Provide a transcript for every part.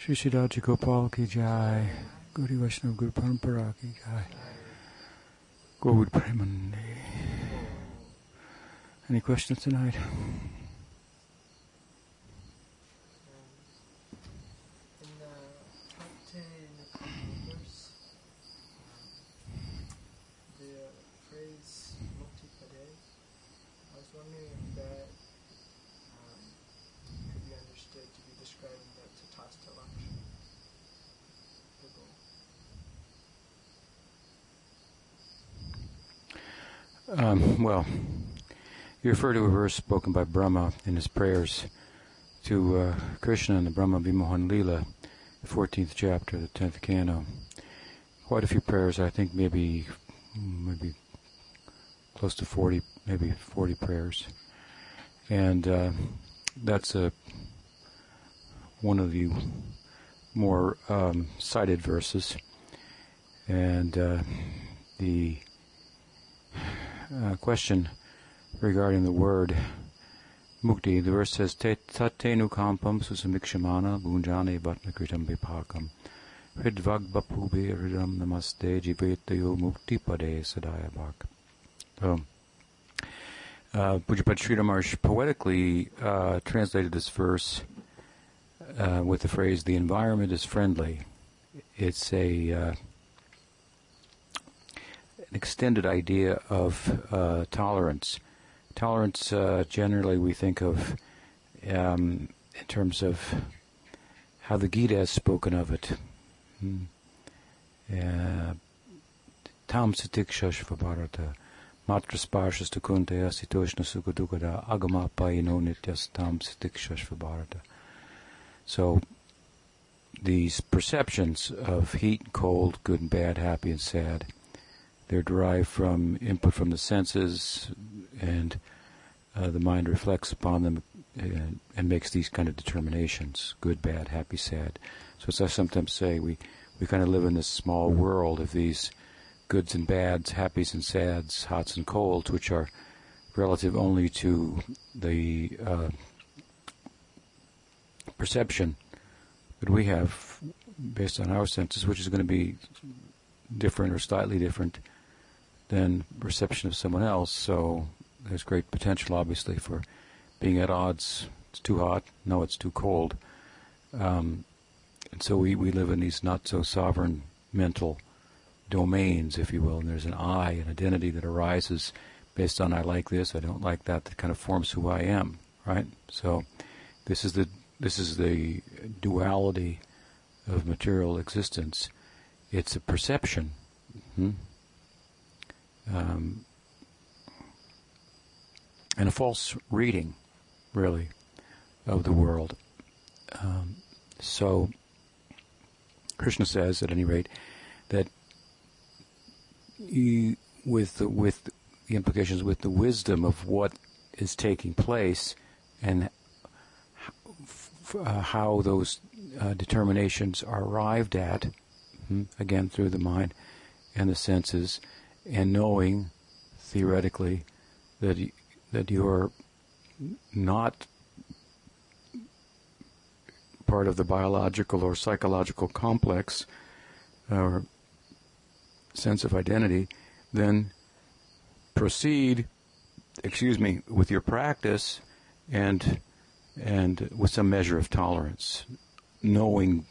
Shri Siddhartha Gopal ki jai. Guru Vaishnava Guru Parampara ki jai. Gaud Premanande. Any questions tonight? In the Bhakti verse, the phrase Mukti Pade, I was wondering if that um, could be understood to be describing the Tatastha Lakshana, the goal. Um, well, you refer to a verse spoken by Brahma in his prayers to uh, Krishna in the Brahma Vimohan Lila, the 14th chapter, the 10th canto. Quite a few prayers, I think maybe, maybe close to 40, maybe 40 prayers. And uh, that's a, one of the more um, cited verses. And uh, the uh, question regarding the word mukti. The verse says, "Te tatenu kampam susamikshamana bunjane bhatnakritam vipakam hridvagbapube hridam namaste jivetayo mukti pade sadaya bhak." So, uh, Pujapad Sridhar Maharaj poetically uh, translated this verse uh, with the phrase, "The environment is friendly." It's a uh, an extended idea of uh, tolerance. Tolerance, uh, generally, we think of um, in terms of how the Gita has spoken of it. Hmm. Uh, Tam sukadukada. So, these perceptions of heat, and cold, good and bad, happy and sad, they're derived from input from the senses, and uh, the mind reflects upon them and, and, makes these kind of determinations: good, bad, happy, sad. So, as I sometimes say, we we kind of live in this small world of these goods and bads, happies and sads, hots and colds, which are relative only to the uh, perception that we have based on our senses, which is going to be different or slightly different than reception of someone else. So there's great potential, obviously, for being at odds. It's too hot. No, it's too cold. Um, and so we, we live in these not so sovereign mental domains, if you will. And there's an I, an identity that arises based on I like this, I don't like that, that kind of forms who I am, right? So this is the this is the duality of material existence. It's a perception. Hmm? Um, and a false reading, really, of the world. Um, so, Krishna says, at any rate, that you, with the, with the implications, with the wisdom of what is taking place, and uh, how those uh, determinations are arrived at, hmm, again through the mind and the senses, and knowing theoretically that that you're not part of the biological or psychological complex or sense of identity, then proceed, excuse me, with your practice and and with some measure of tolerance, knowing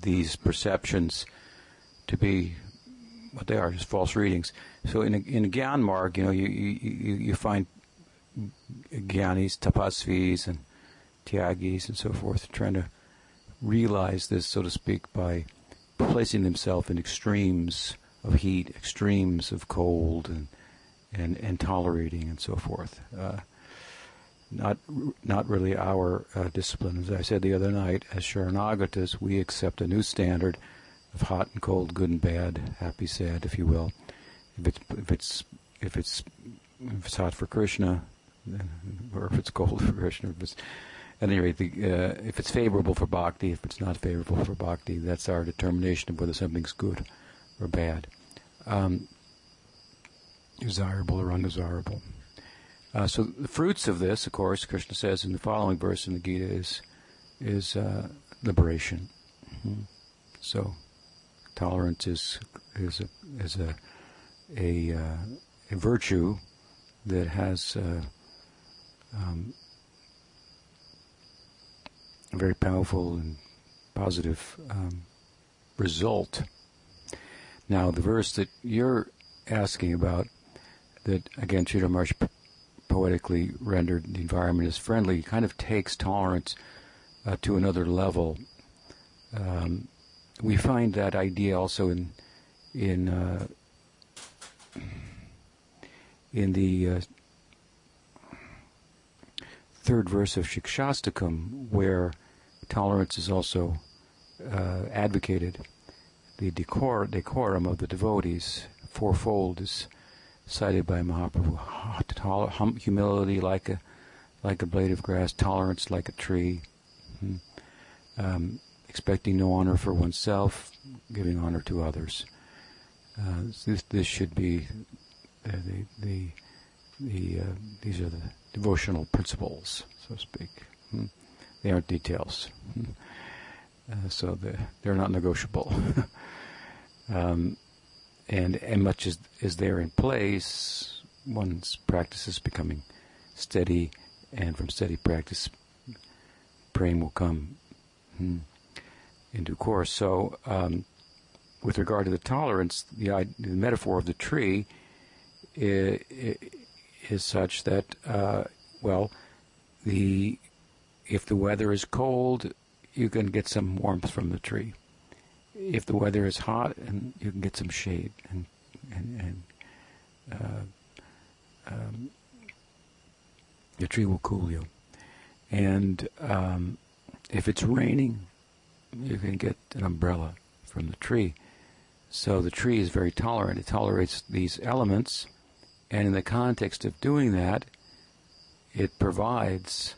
these perceptions to be what they are, just false readings. So in in Gyan Marg, you know, you, you, you find Gyanis, Tapasvis, and Tyagis, and so forth, trying to realize this, so to speak, by placing themselves in extremes of heat, extremes of cold, and and, and tolerating, and so forth. Uh, not not really our uh, discipline. As I said the other night, as Sharanagatas, we accept a new standard of hot and cold, good and bad, happy, sad, if you will. If it's if it's if it's if it's hot for Krishna, or if it's cold for Krishna, if it's, at any rate, the, uh, if it's favorable for bhakti, if it's not favorable for bhakti, that's our determination of whether something's good or bad, um, desirable or undesirable. Uh, so the fruits of this, of course, Krishna says in the following verse in the Gita is is uh, liberation. Hmm. So tolerance is is a is a a, uh, a virtue that has uh, um, a very powerful and positive um, result. Now, the verse that you're asking about, that again, Sridhar Maharaj poetically rendered the environment as friendly, kind of takes tolerance uh, to another level. Um, we find that idea also in in uh, in the uh, third verse of Shikshastakam, where tolerance is also uh, advocated. The decor, decorum of the devotees, fourfold, is cited by Mahaprabhu. Humility like a like a blade of grass, tolerance like a tree, hmm. um, expecting no honor for oneself, giving honor to others. Uh, this, this should be the the the uh, these are the devotional principles, so to speak. Hmm. They aren't details, hmm. uh, so they're, they're not negotiable. um, and and much is is there in place, one's practice is becoming steady, and from steady practice, praying will come hmm, in due course. So, um, with regard to the tolerance, the, the metaphor of the tree is, is such that, uh, well, the if the weather is cold, you can get some warmth from the tree if the weather is hot, and you can get some shade, and and, and uh, um, the tree will cool you. And um, if it's raining, you can get an umbrella from the tree. So the tree is very tolerant. It tolerates these elements, and in the context of doing that, it provides.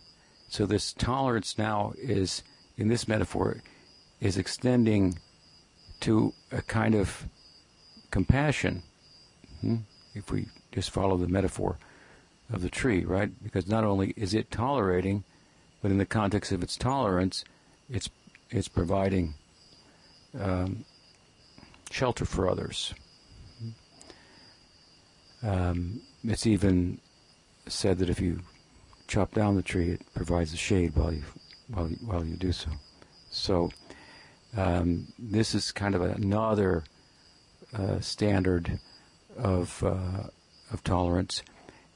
So this tolerance now is, in this metaphor, is extending to a kind of compassion, hmm? if we just follow the metaphor of the tree, right? Because not only is it tolerating, but in the context of its tolerance, it's it's providing um, shelter for others. Um, it's even said that if you chop down the tree, it provides a shade while you while you, while you do so. So um, this is kind of another uh, standard of uh, of tolerance,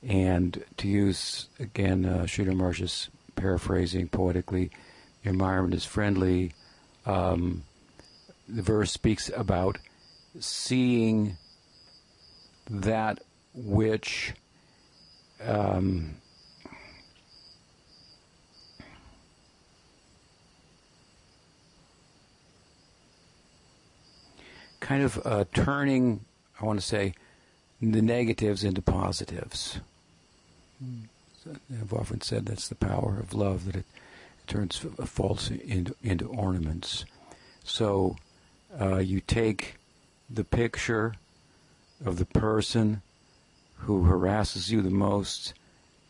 and to use again uh, Sridhar Maharaj's paraphrasing poetically, environment is friendly. Um, the verse speaks about seeing that which um, kind of uh, turning, I want to say, the negatives into positives. I've often said that's the power of love, that it, it turns faults into, into ornaments. So uh, you take the picture of the person who harasses you the most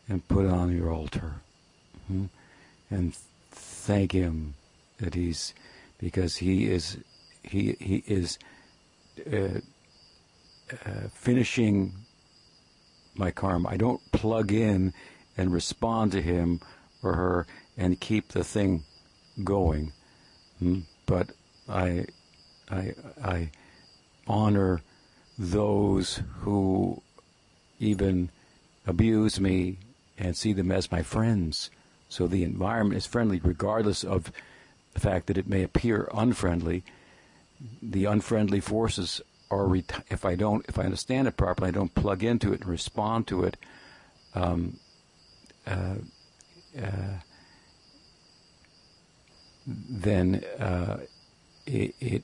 and put it on your altar. Mm-hmm. And thank him that he's, because he is, he, he is uh, uh, finishing my karma. I don't plug in and respond to him or her and keep the thing going. Hmm? But I, I, I honor those who even abuse me and see them as my friends. So the environment is friendly regardless of the fact that it may appear unfriendly the unfriendly forces are ret- if I don't if I understand it properly, I don't plug into it and respond to it. Um, uh, uh, then uh, it, it,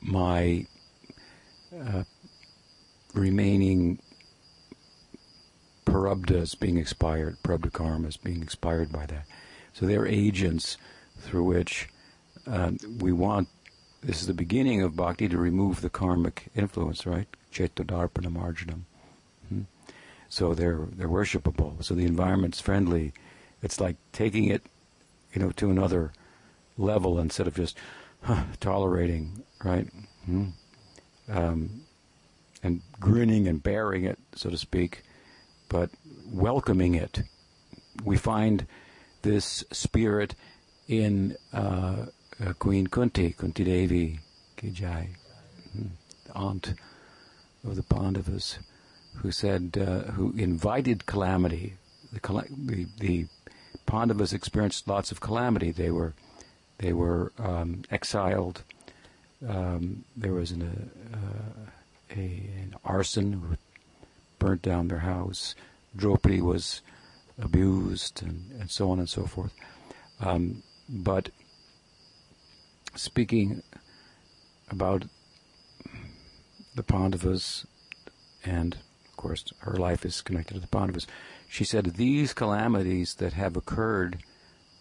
my uh, remaining prarabdha is being expired, prarabdha karma is being expired by that. So they're agents through which uh, we want, this is the beginning of bhakti, to remove the karmic influence, right? Chetodarpana marjanam. Hmm? So they're, they're worshipable. So the environment's friendly. It's like taking it you know, to another level instead of just huh, tolerating, right? Hmm. Um, and grinning and bearing it, so to speak, but welcoming it. We find this spirit in uh, uh, Queen Kunti, Kunti Devi Kijai, hmm, aunt of the Pandavas, who said, uh, who invited calamity. The, the, the Pandavas experienced lots of calamity. They were they were um, exiled. Um, there was an, uh, a, an arson who burnt down their house. Draupadi was abused, and, and so on and so forth. Um, but speaking about the Pandavas, and of course her life is connected to the Pandavas, she said these calamities that have occurred,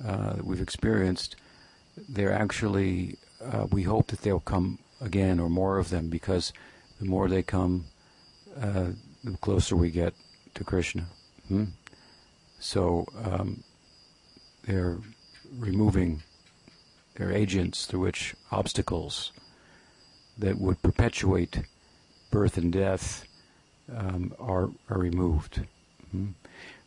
uh, that we've experienced, they're actually, uh, we hope that they'll come again or more of them because the more they come, uh, the closer we get to Krishna. Hmm? So um, they're removing their agents through which obstacles that would perpetuate birth and death um, are are removed. Hmm?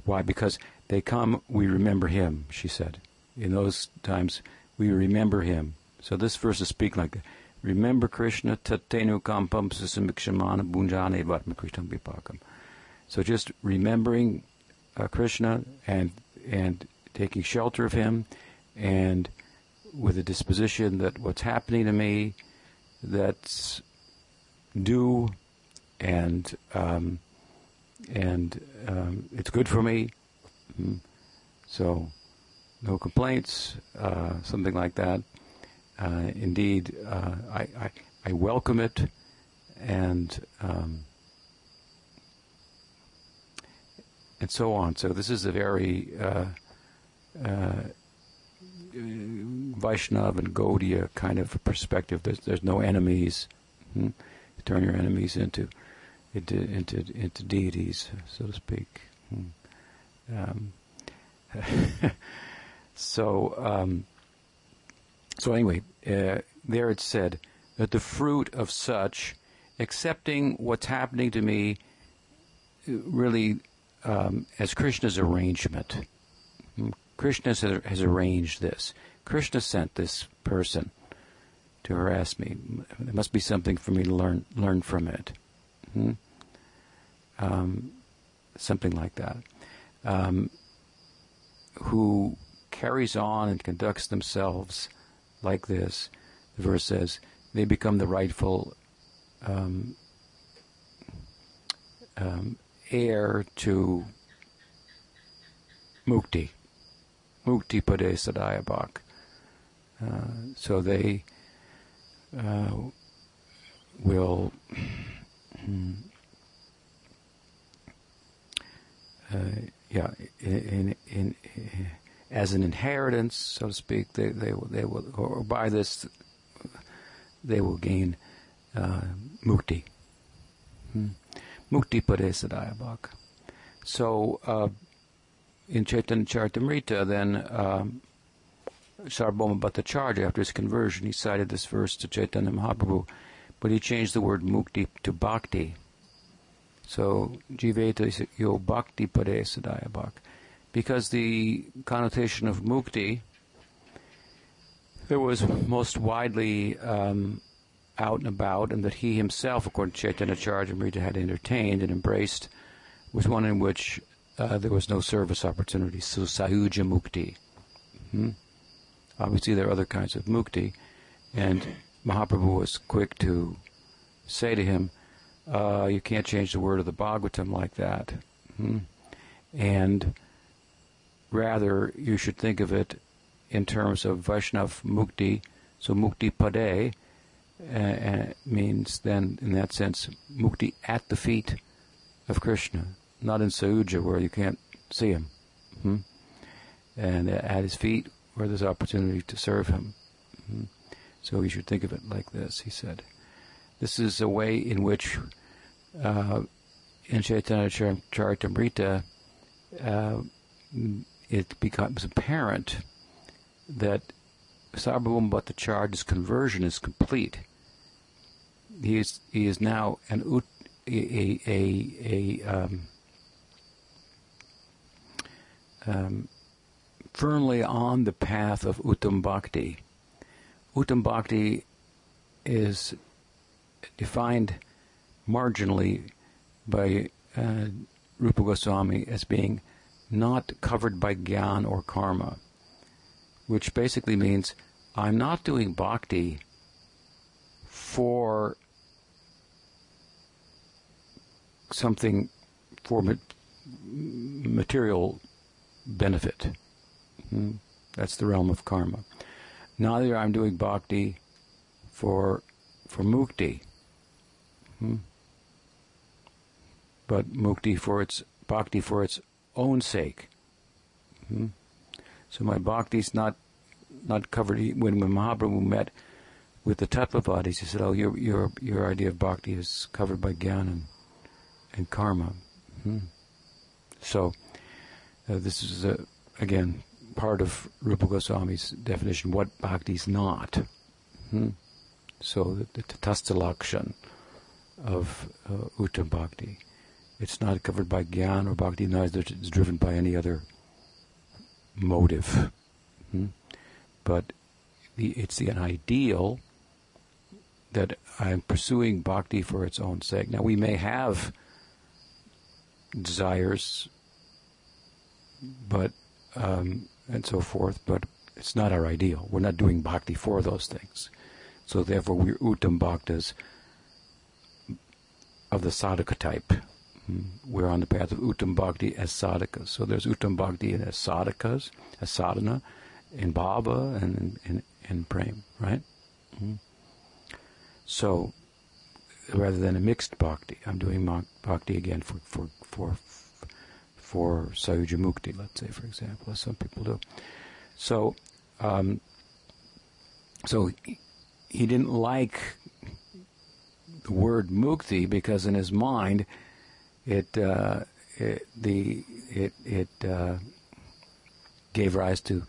Why? Because they come, we remember Him. She said. In those times, we remember Him. So this verse is speaking like, remember Krishna tatenu kampam sasamikshamana bunjane vatma Krishna vipakam. So just remembering uh, Krishna and and taking shelter of Him, and with a disposition that what's happening to me, that's due, and um, and um, it's good for me. Mm. So, no complaints, uh, something like that. Uh, indeed, uh, I, I, I, welcome it, and um, and so on. So this is a very uh, uh, Vaishnav and Gaudiya kind of perspective. There's, there's no enemies. Hmm? Turn your enemies into into into into deities, so to speak. Hmm. Um, so um, so anyway, uh, there it said that the fruit of such accepting what's happening to me really um, as Krishna's arrangement. Hmm. Krishna has, arranged this. Krishna sent this person to harass me. There must be something for me to learn learn from it. Hmm? Um, something like that. Um, who carries on and conducts themselves like this. The verse says they become the rightful um, um heir to mukti, mukti pade sadayabhak. Uh, so they uh, will uh, yeah in, in, in, as an inheritance so to speak they they will they will or by this they will gain uh, mukti. Hmm. mukti padesadayabhak so uh, in Chaitanya Charitamrita then um, Sarvabhauma Bhattacharya, after his conversion, he cited this verse to Chaitanya Mahaprabhu, but he changed the word mukti to bhakti. So, jiveta is yo bhakti pade sadaya bhak. Because the connotation of mukti, that was most widely um, out and about, and that he himself, according to Chaitanya Charitamrita, had entertained and embraced, was one in which uh, there was no service opportunity. So, sayuja mukti. Hmm? Obviously, there are other kinds of mukti, and Mahaprabhu was quick to say to him, uh, "You can't change the word of the Bhagavatam like that," hmm? and rather you should think of it in terms of Vaishnav mukti. So mukti pade uh, uh, means then, in that sense, mukti at the feet of Krishna, not in Sayuja where you can't see him. Hmm? And at his feet where there's opportunity to serve him. So you should think of it like this, he said. This is a way in which uh, in Chaitanya Charitamrita uh, it becomes apparent that Sarvabhauma Bhattacharya's conversion is complete. He is he is now an ut, a a a, um, um, firmly on the path of Uttam Bhakti. Uttam Bhakti is defined marginally by uh, Rupa Goswami as being not covered by gyan or karma, which basically means I'm not doing bhakti for something for material benefit. Hmm? That's the realm of karma. Neither I'm doing bhakti for for mukti, hmm? but mukti for its bhakti for its own sake. Hmm? So my bhakti is not not covered. When, when Mahaprabhu met with the Tattvavadis, he said, "Oh, your your your idea of bhakti is covered by gyan and, and karma." Hmm. So uh, this is uh, again part of Rupa Goswami's definition. What bhakti is not. Hmm. So the, the tatastha lakshan of uh, Uttam Bhakti. It's not covered by Gyan or Bhakti, neither is driven by any other motive. Hmm? But the, it's an ideal that I'm pursuing Bhakti for its own sake. Now, we may have desires, but um, and so forth, but it's not our ideal. We're not doing Bhakti for those things. So therefore, we're Uttam Bhaktas of the sadhaka type. We're on the path of Uttam Bhakti as sadhakas. So there's Uttam Bhakti as sadhakas, as sadhana, in bhava and in, in, prem, right? Mm-hmm. So rather than a mixed bhakti, I'm doing bhakti again for for for for Sayuja Mukti, let's say, for example, as some people do. So, um, so he didn't like the word mukti because in his mind it, uh, it the it it uh, gave rise to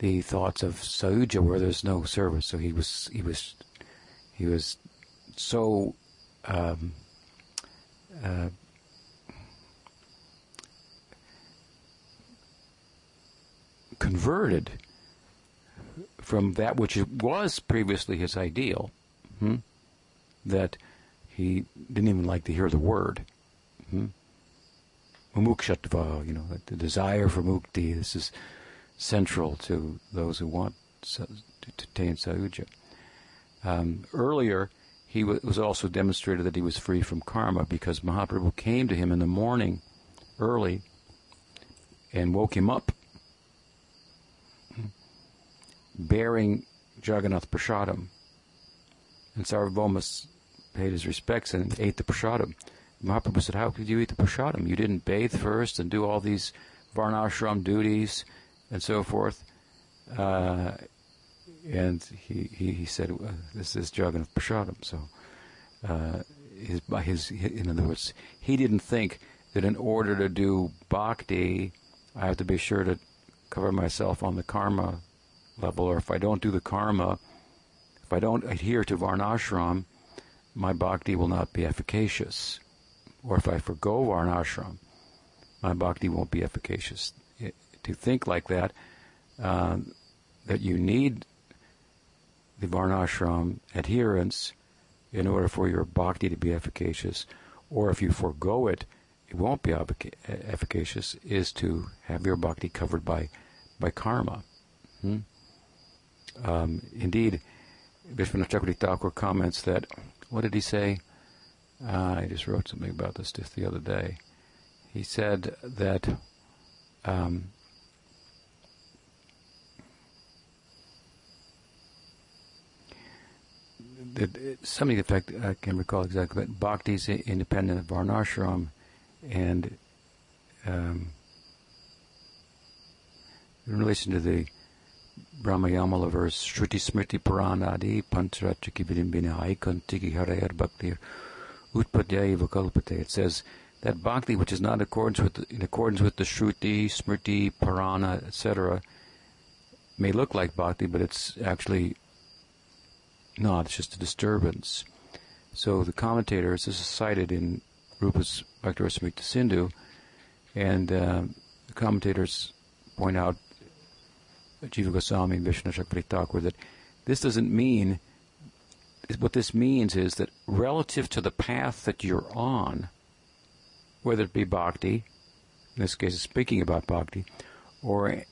the thoughts of Sayuja where there's no service. So he was he was he was so um, uh, converted from that which was previously his ideal, hmm, that he didn't even like to hear the word. Hmm? You know, the desire for mukti. This is central to those who want to attain sayuja. Um, earlier, he was also demonstrated that he was free from karma because Mahaprabhu came to him in the morning early and woke him up hmm, bearing Jagannath Prasadam. And Sarvabhauma paid his respects and ate the Prasadam. Mahaprabhu said, How could you eat the prasadam? You didn't bathe first and do all these varnashram duties and so forth. Uh, and he, he, he said, This is Jagannath prasadam. So, uh, his, his, in other words, he didn't think that in order to do bhakti, I have to be sure to cover myself on the karma level, or if I don't do the karma, if I don't adhere to varnashram, my bhakti will not be efficacious or if I forego varnashram, my bhakti won't be efficacious. It, to think like that, uh, that you need the varnashram adherence in order for your bhakti to be efficacious, or if you forego it, it won't be efficacious, is to have your bhakti covered by, by karma. Hmm? Um, indeed, Vishwanath Chakravarti Thakur comments that, what did he say? Uh, I just wrote something about this just the other day. He said that um, that the effect I can recall exactly, but bhakti is independent of varnashram, and um, in relation to the Brahmayamala verse, Shruti Smriti Puranadi Pancharatriki Vidimbina Aikantiki Harayar Bhakti utpadyaiva kalpate. It says that bhakti, which is not in accordance with the, in accordance with the Shruti, Smriti, Purana, etc., may look like bhakti, but it's actually not. It's just a disturbance. So the commentators, this is cited in Rupa's Bhakti Sindhu, and uh, the commentators point out, Jiva Goswami and Vishnu Thakur, that this doesn't mean, what this means is that relative to the path that you're on, whether it be bhakti, in this case speaking about bhakti, or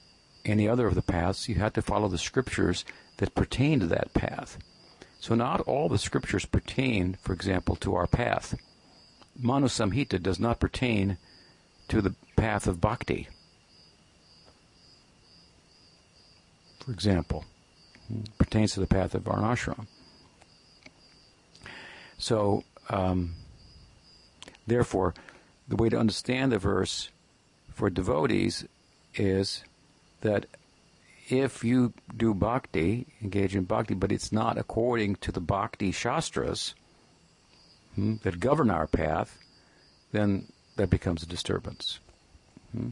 any other of the paths, you have to follow the scriptures that pertain to that path. So not all the scriptures pertain, for example, to our path. Manu Samhita does not pertain to the path of bhakti. For example, pertains to the path of varnashram. So, um, therefore, the way to understand the verse for devotees is that if you do bhakti, engage in bhakti, but it's not according to the bhakti shastras hmm, that govern our path, then that becomes a disturbance. Hmm?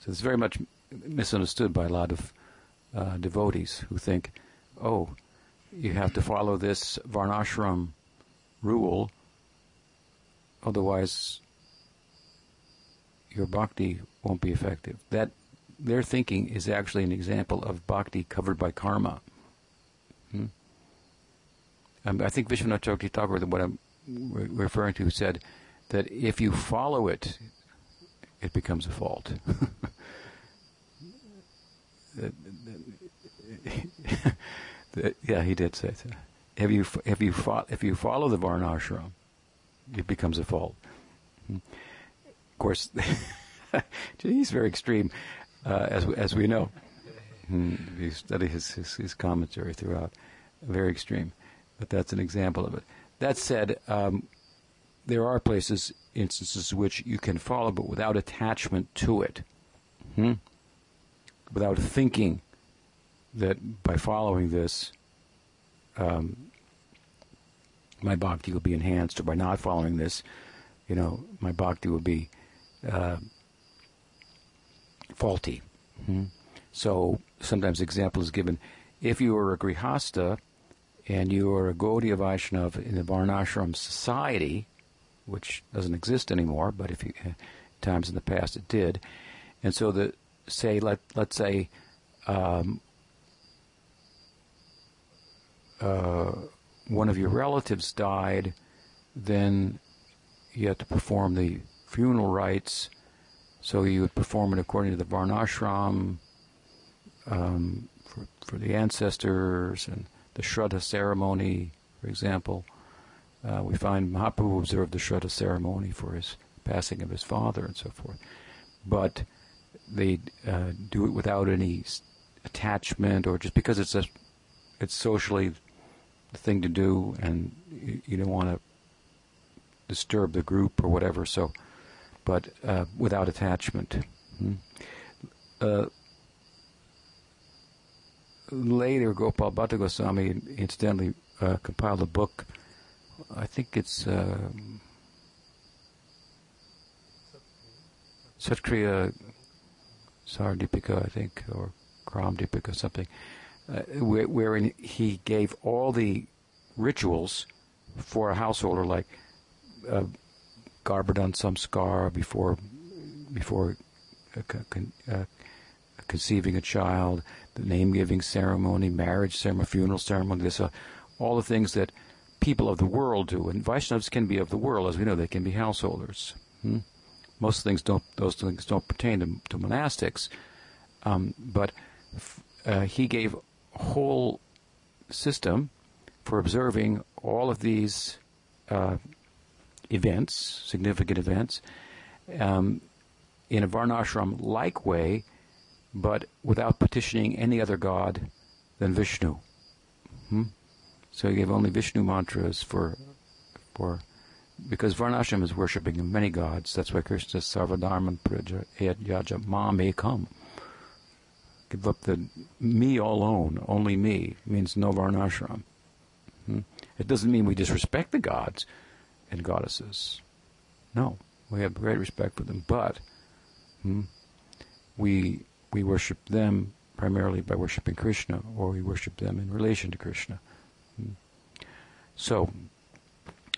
So it's very much misunderstood by a lot of uh, devotees who think, oh, you have to follow this varnashram rule, otherwise your bhakti won't be effective. That their thinking is actually an example of bhakti covered by karma. Hmm? Um, I think Vishwanath Chakravarti Thakur, what I'm re- referring to, said that if you follow it, it becomes a fault. yeah, he did say that. If you if you fo- if you follow the varnashram, it becomes a fault. Of course, he's very extreme uh, as as we know. Mm, you study his, his, his commentary throughout, very extreme, but that's an example of it. That said, um, there are places, instances which you can follow, but without attachment to it, hmm? without thinking that by following this, um, my bhakti will be enhanced, or by not following this, you know, my bhakti will be uh, faulty. Mm-hmm. So sometimes example is given. If you are a grihasta and you are a Gaudiya Vaishnav in the Varnashram society, which doesn't exist anymore, but if you, uh, times in the past it did, and so the say let let's say um, uh, one of your relatives died, then you have to perform the funeral rites so you would perform it according to the Varnashram um, for, for the ancestors and the Shraddha ceremony, for example. Uh, we find Mahaprabhu observed the Shraddha ceremony for his passing of his father and so forth. But they uh, do it without any attachment or just because it's a, it's socially the thing to do and you, you don't want to disturb the group or whatever. So but uh, without attachment. Hmm. Uh, later, Gopal Bhatta Goswami incidentally uh, compiled a book. I think it's uh, Satkriya Sardipika, I think, or Kram Kramdipika, something, uh, wherein he gave all the rituals for a householder, like uh, Garbhadan samskar before before uh, uh, conceiving a child, the name giving ceremony, marriage ceremony, funeral ceremony. This, uh, all the things that people of the world do, and Vaishnavas can be of the world, as we know, they can be householders. Hmm? Most things don't; those things don't pertain to, to monastics. Um, but uh, he gave whole system for observing all of these uh, events, significant events, um, in a Varnashram like way, but without petitioning any other god than Vishnu. Hmm? So he gave only Vishnu mantras for, for, because Varnashram is worshipping many gods. That's why Krishna says, Sarvadharman praja yaja ma may come. Give up the me alone, only me, means no Varnashram. Hmm? It doesn't mean we disrespect the gods and goddesses. No, we have great respect for them, but hmm, we we worship them primarily by worshiping Krishna, or we worship them in relation to Krishna. Hmm. So,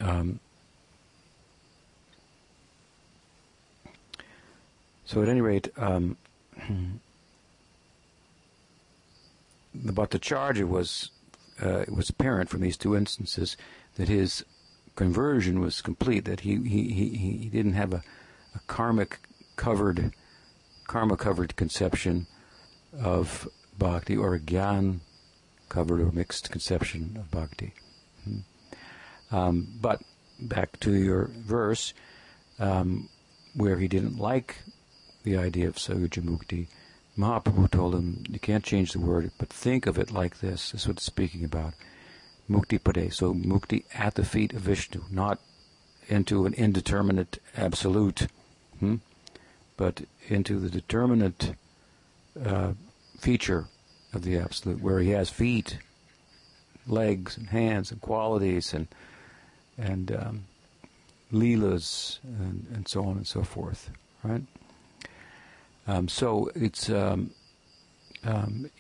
um, so at any rate, um, the charge was uh, it was apparent from these two instances that his conversion was complete. That he he he, he didn't have a, a karmic covered karma covered conception of bhakti or a gyan covered or mixed conception of bhakti. Hmm. Um, but back to your verse, um, where he didn't like the idea of Sayuja Mukti, Mahaprabhu told him, you can't change the word, but think of it like this. This is what it's speaking about. Mukti Pade. So Mukti at the feet of Vishnu, not into an indeterminate absolute, hmm? but into the determinate uh, feature of the absolute, where he has feet, legs, and hands, and qualities, and and um, leelas, and, and so on and so forth. Right. Um, so it's um, um,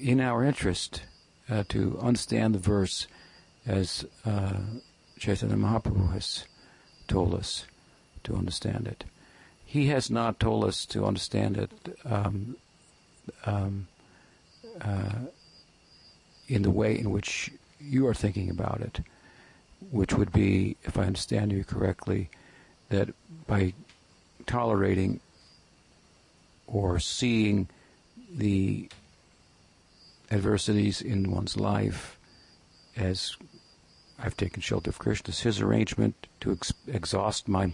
in our interest uh, to understand the verse as uh, Chaitanya Mahaprabhu has told us to understand it. He has not told us to understand it um, um, uh, in the way in which you are thinking about it, which would be, if I understand you correctly, that by tolerating or seeing the adversities in one's life as I've taken shelter of Krishna's his arrangement to ex- exhaust my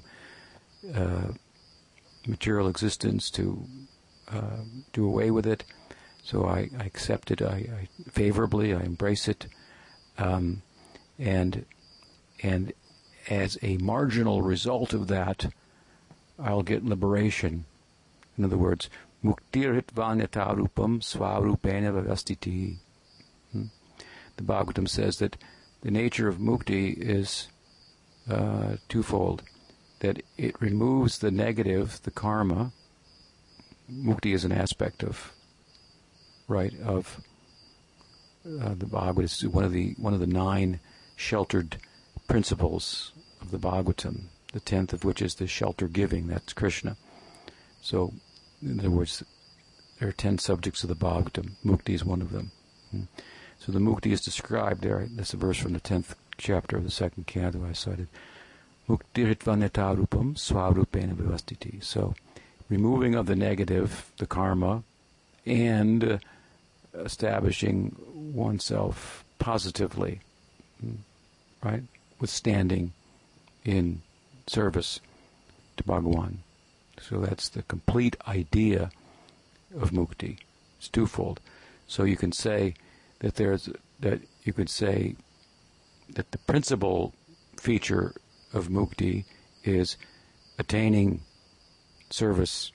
uh, material existence, to uh, do away with it. So I, I accept it. I, I, favorably. I embrace it, um, and and as a marginal result of that, I'll get liberation in other words, muktirhit vanyatarupam swarupena vavastiti. Hmm? The Bhagavatam says that the nature of mukti is uh, twofold. That it removes the negative, the karma. Mukti is an aspect of, right, of uh, the Bhagavad. It's one of the one of the nine sheltered principles of the Bhagavatam. The tenth of which is the shelter giving. That's Krishna. So, in other words, there are ten subjects of the Bhagavatam. Mukti is one of them. Hmm. So the mukti is described there. That's a verse from the tenth chapter of the second canto I cited. Muktiritvanetarupam swarupena vivastiti. So, removing of the negative, the karma, and establishing oneself positively, hmm. right? Withstanding in service to Bhagawan. So that's the complete idea of mukti. It's twofold. So you can say that there's that you could say that the principal feature of mukti is attaining service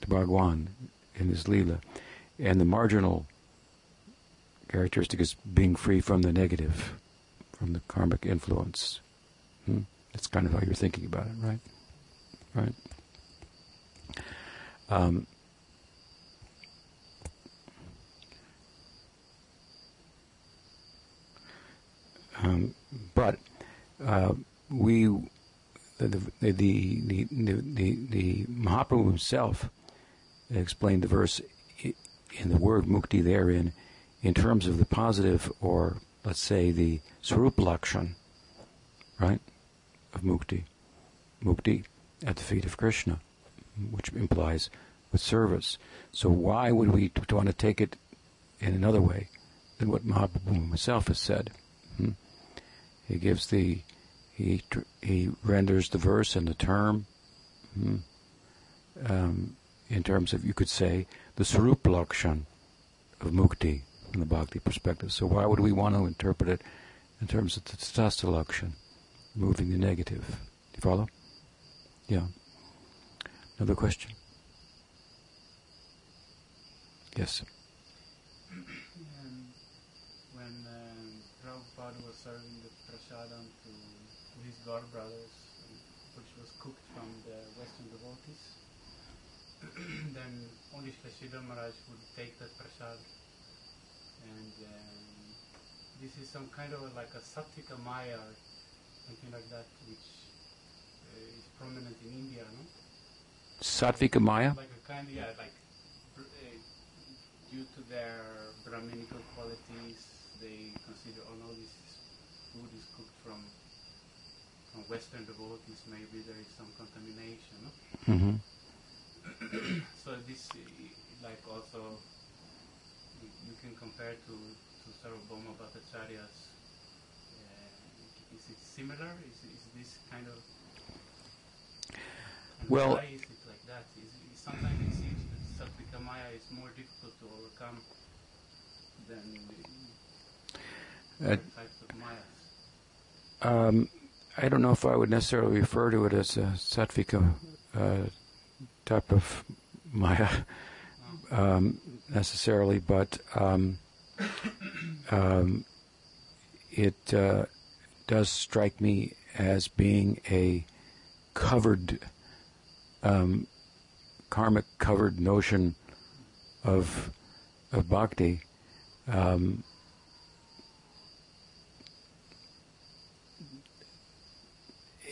to Bhagwan in his lila, and the marginal characteristic is being free from the negative, from the karmic influence. Hmm? That's kind of how you're thinking about it, right? Right. Um, um, but uh, we, the the, the the the the Mahaprabhu himself explained the verse in the word mukti therein in terms of the positive or let's say the swarup lakshan, right, of mukti. Mukti at the feet of Krishna, which implies with service. So why would we want to take it in another way than what Mahaprabhu himself has said? Hmm? He gives the he he renders the verse and the term hmm, um, in terms of you could say the Sarup Lakshan of Mukti from the Bhakti perspective. So why would we want to interpret it in terms of the Tatastha Lakshan, moving the negative? Do you follow? Yeah. Another question? Yes. Um, when um, Prabhupada was serving the prasadam to, his god brothers, which was cooked from the Western devotees, then only Shashidhar Maharaj would take that prasad. And um, this is some kind of like a Sattvika Maya or something like that, which prominent in India, no? Sattvika Maya? Like a kind, yeah, like uh, due to their Brahminical qualities, they consider, oh no, this food is cooked from from Western devotees, maybe there is some contamination. No? hmm so this, uh, like also, you, you can compare to to Sarvabhauma Bhattacharya's. Uh, is it similar? Is, is this kind of? Well- why is it like that? Is, is sometimes it seems that Sattvika Maya is more difficult to overcome than the Uh, types of Mayas. Um, I don't know if I would necessarily refer to it as a Sattvika uh, type of Maya um, necessarily, but um, um, it uh, does strike me as being a covered, um, karmic covered notion of of bhakti. Um,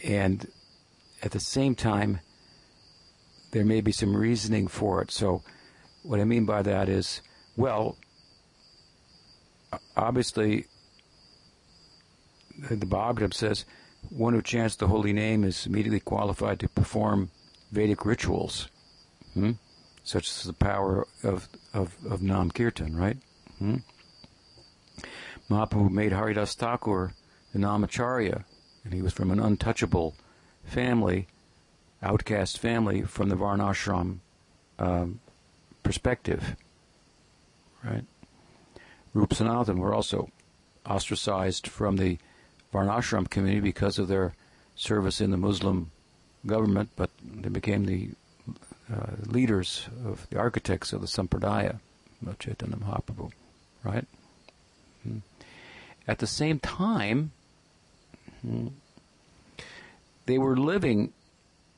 and at the same time, there may be some reasoning for it. So, what I mean by that is, well, obviously, the Bhagavatam says, one who chants the holy name is immediately qualified to perform Vedic rituals, hmm? such as the power of, of, of Nam Kirtan, right? Hmm? Mahaprabhu made Haridas Thakur the Namacharya, and he was from an untouchable family, outcast family from the Varnashram um, perspective. Right? Rup Sanatan were also ostracized from the Varnashram community because of their service in the Muslim government, but they became the uh, leaders of the architects of the Sampradaya Chaitanya Mahaprabhu. Right? Hmm. At the same time, hmm, they were living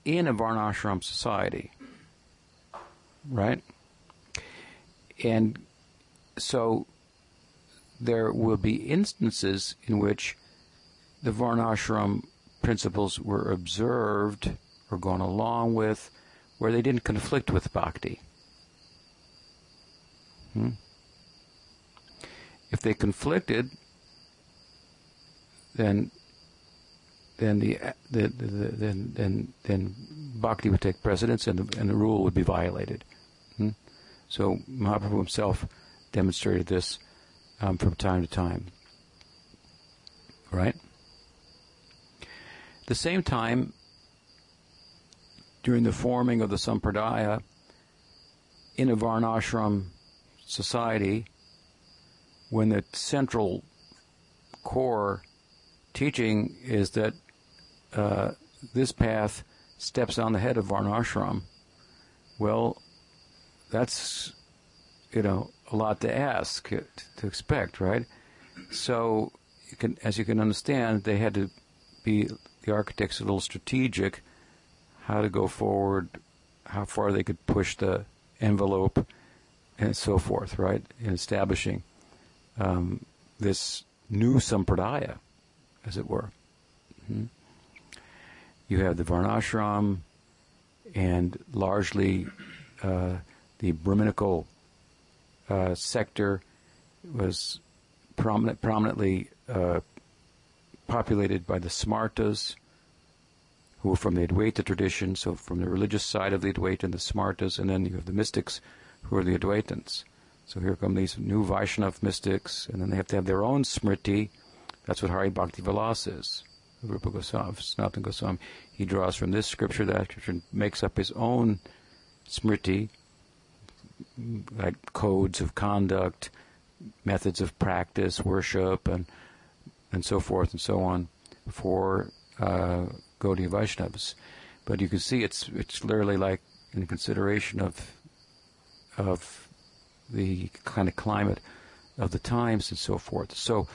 in a Varnashram society, right? And so there will be instances in which the Varnashram principles were observed or gone along with where they didn't conflict with bhakti. Hmm? If they conflicted, then then the, the, the, the then then then bhakti would take precedence and the, and the rule would be violated. Hmm? So Mahaprabhu himself demonstrated this um, from time to time. Right. At the same time, during the forming of the sampradaya in a varnashram society, when the central core teaching is that uh, this path steps on the head of Varnashram, well, that's you know a lot to ask to expect, right? So, you can, as you can understand, they had to be the architects a little strategic, how to go forward, how far they could push the envelope, and so forth, right? In establishing um, this new sampradaya, as it were. hmm You have the Varnashram and largely uh, the Brahminical uh, sector was prominent, prominently uh, populated by the Smartas, who were from the Advaita tradition, so from the religious side of the Advaita and the Smartas, and then you have the mystics who are the Advaitans. So here come these new Vaishnav mystics, and then they have to have their own smriti. That's what Hari Bhakti Vilas is. Rupa Goswami, Sanatana Goswami. He draws from this scripture, that scripture, makes up his own smriti, like codes of conduct, methods of practice, worship, and and so forth and so on for uh, Gaudiya Vaishnavas. But you can see it's it's literally like in consideration of of the kind of climate of the times and so forth. So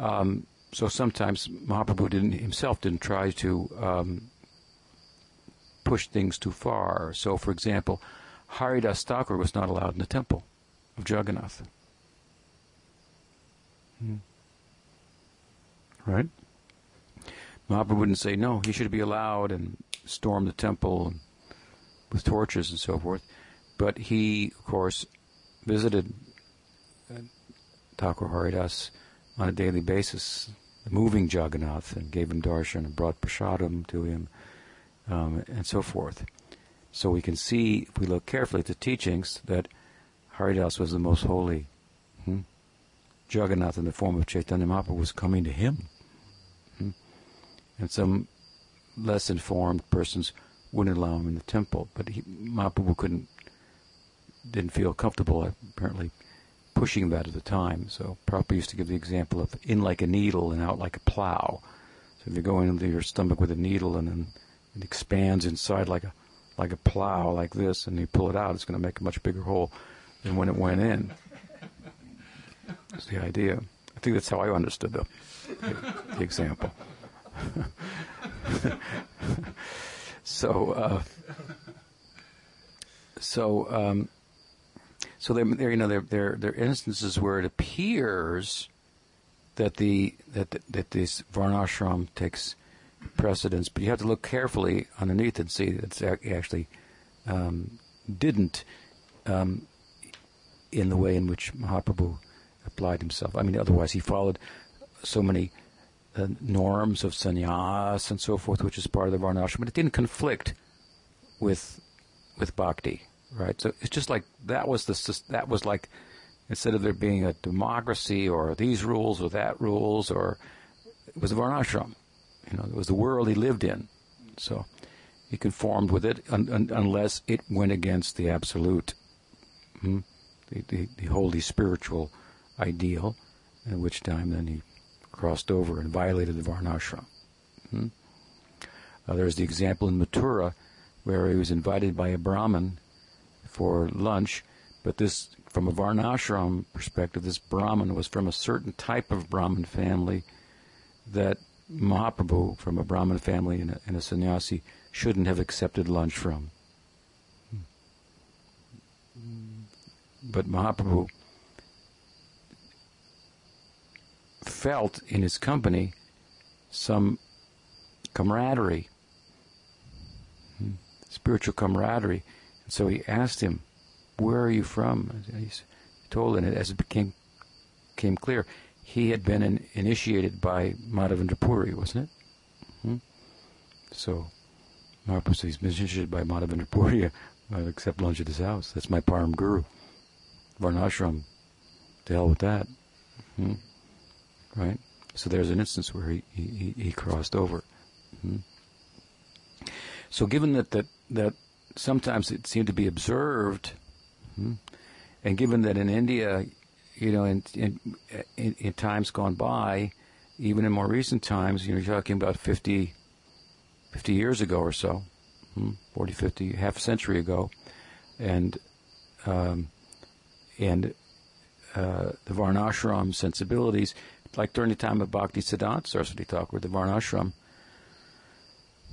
um, so sometimes Mahaprabhu didn't himself didn't try to um, push things too far. So for example, Haridas Thakur was not allowed in the temple of Jagannath. Hmm. Right? Mahaprabhu wouldn't say no, he should be allowed and storm the temple with torches and so forth. But he, of course, visited uh, Thakur Haridas on a daily basis, the moving Jagannath, and gave him darshan and brought prasadam to him, um, and so forth. So we can see, if we look carefully at the teachings, that Haridas was the most holy. Hmm? Jagannath, in the form of Chaitanya Mahaprabhu, was coming to him. And some less informed persons wouldn't allow him in the temple, but he, Mahaprabhu couldn't, didn't feel comfortable, apparently, pushing that at the time. So Prabhupada used to give the example of in like a needle and out like a plow. So if you go into your stomach with a needle and then it expands inside like a like a plow like this, and you pull it out, it's going to make a much bigger hole than when it went in. That's the idea. I think that's how I understood the, the example. So, uh, so, um, so there, there, you know, there, there, there are instances where it appears that the that that this varnashram takes precedence, but you have to look carefully underneath and see that it actually um, didn't um, in the way in which Mahaprabhu applied himself. I mean, otherwise he followed so many uh, norms of sannyas and so forth, which is part of the varnashram, but it didn't conflict with with bhakti, right? So it's just like that was the that was like instead of there being a democracy or these rules or that rules or it was a varnashram. You know, it was the world he lived in. So he conformed with it un- un- unless it went against the absolute, hmm? the, the, the, holy spiritual ideal, at which time then he crossed over and violated the Varnashram. Hmm? Uh, there's the example in Mathura where he was invited by a Brahmin for lunch, but this, from a Varnashram perspective, this Brahmin was from a certain type of Brahmin family that Mahaprabhu from a Brahmin family and a, and a sannyasi shouldn't have accepted lunch from. But Mahaprabhu felt in his company some camaraderie, spiritual camaraderie. And so he asked him, Where are you from? He told him, and as it became, became clear, he had been in, initiated by Madhavendra Puri, wasn't it? Hmm? So, Mahaprabhu he's been initiated by Madhavendra Puri. I accept lunch at his house. That's my Param Guru. Varnashram. To hell with that. Hmm? Right? So there's an instance where he, he, he crossed over. Hmm? So given that, that, that sometimes it seemed to be observed, hmm? and given that in India you know, in, in, in, in, times gone by, even in more recent times, you know, you're talking about 50, 50 years ago or so, hmm, 40, 50, half a century ago, and um, and uh, the Varnashram sensibilities, like during the time of Bhakti Siddhanta Saraswati Thakur, the Varnashram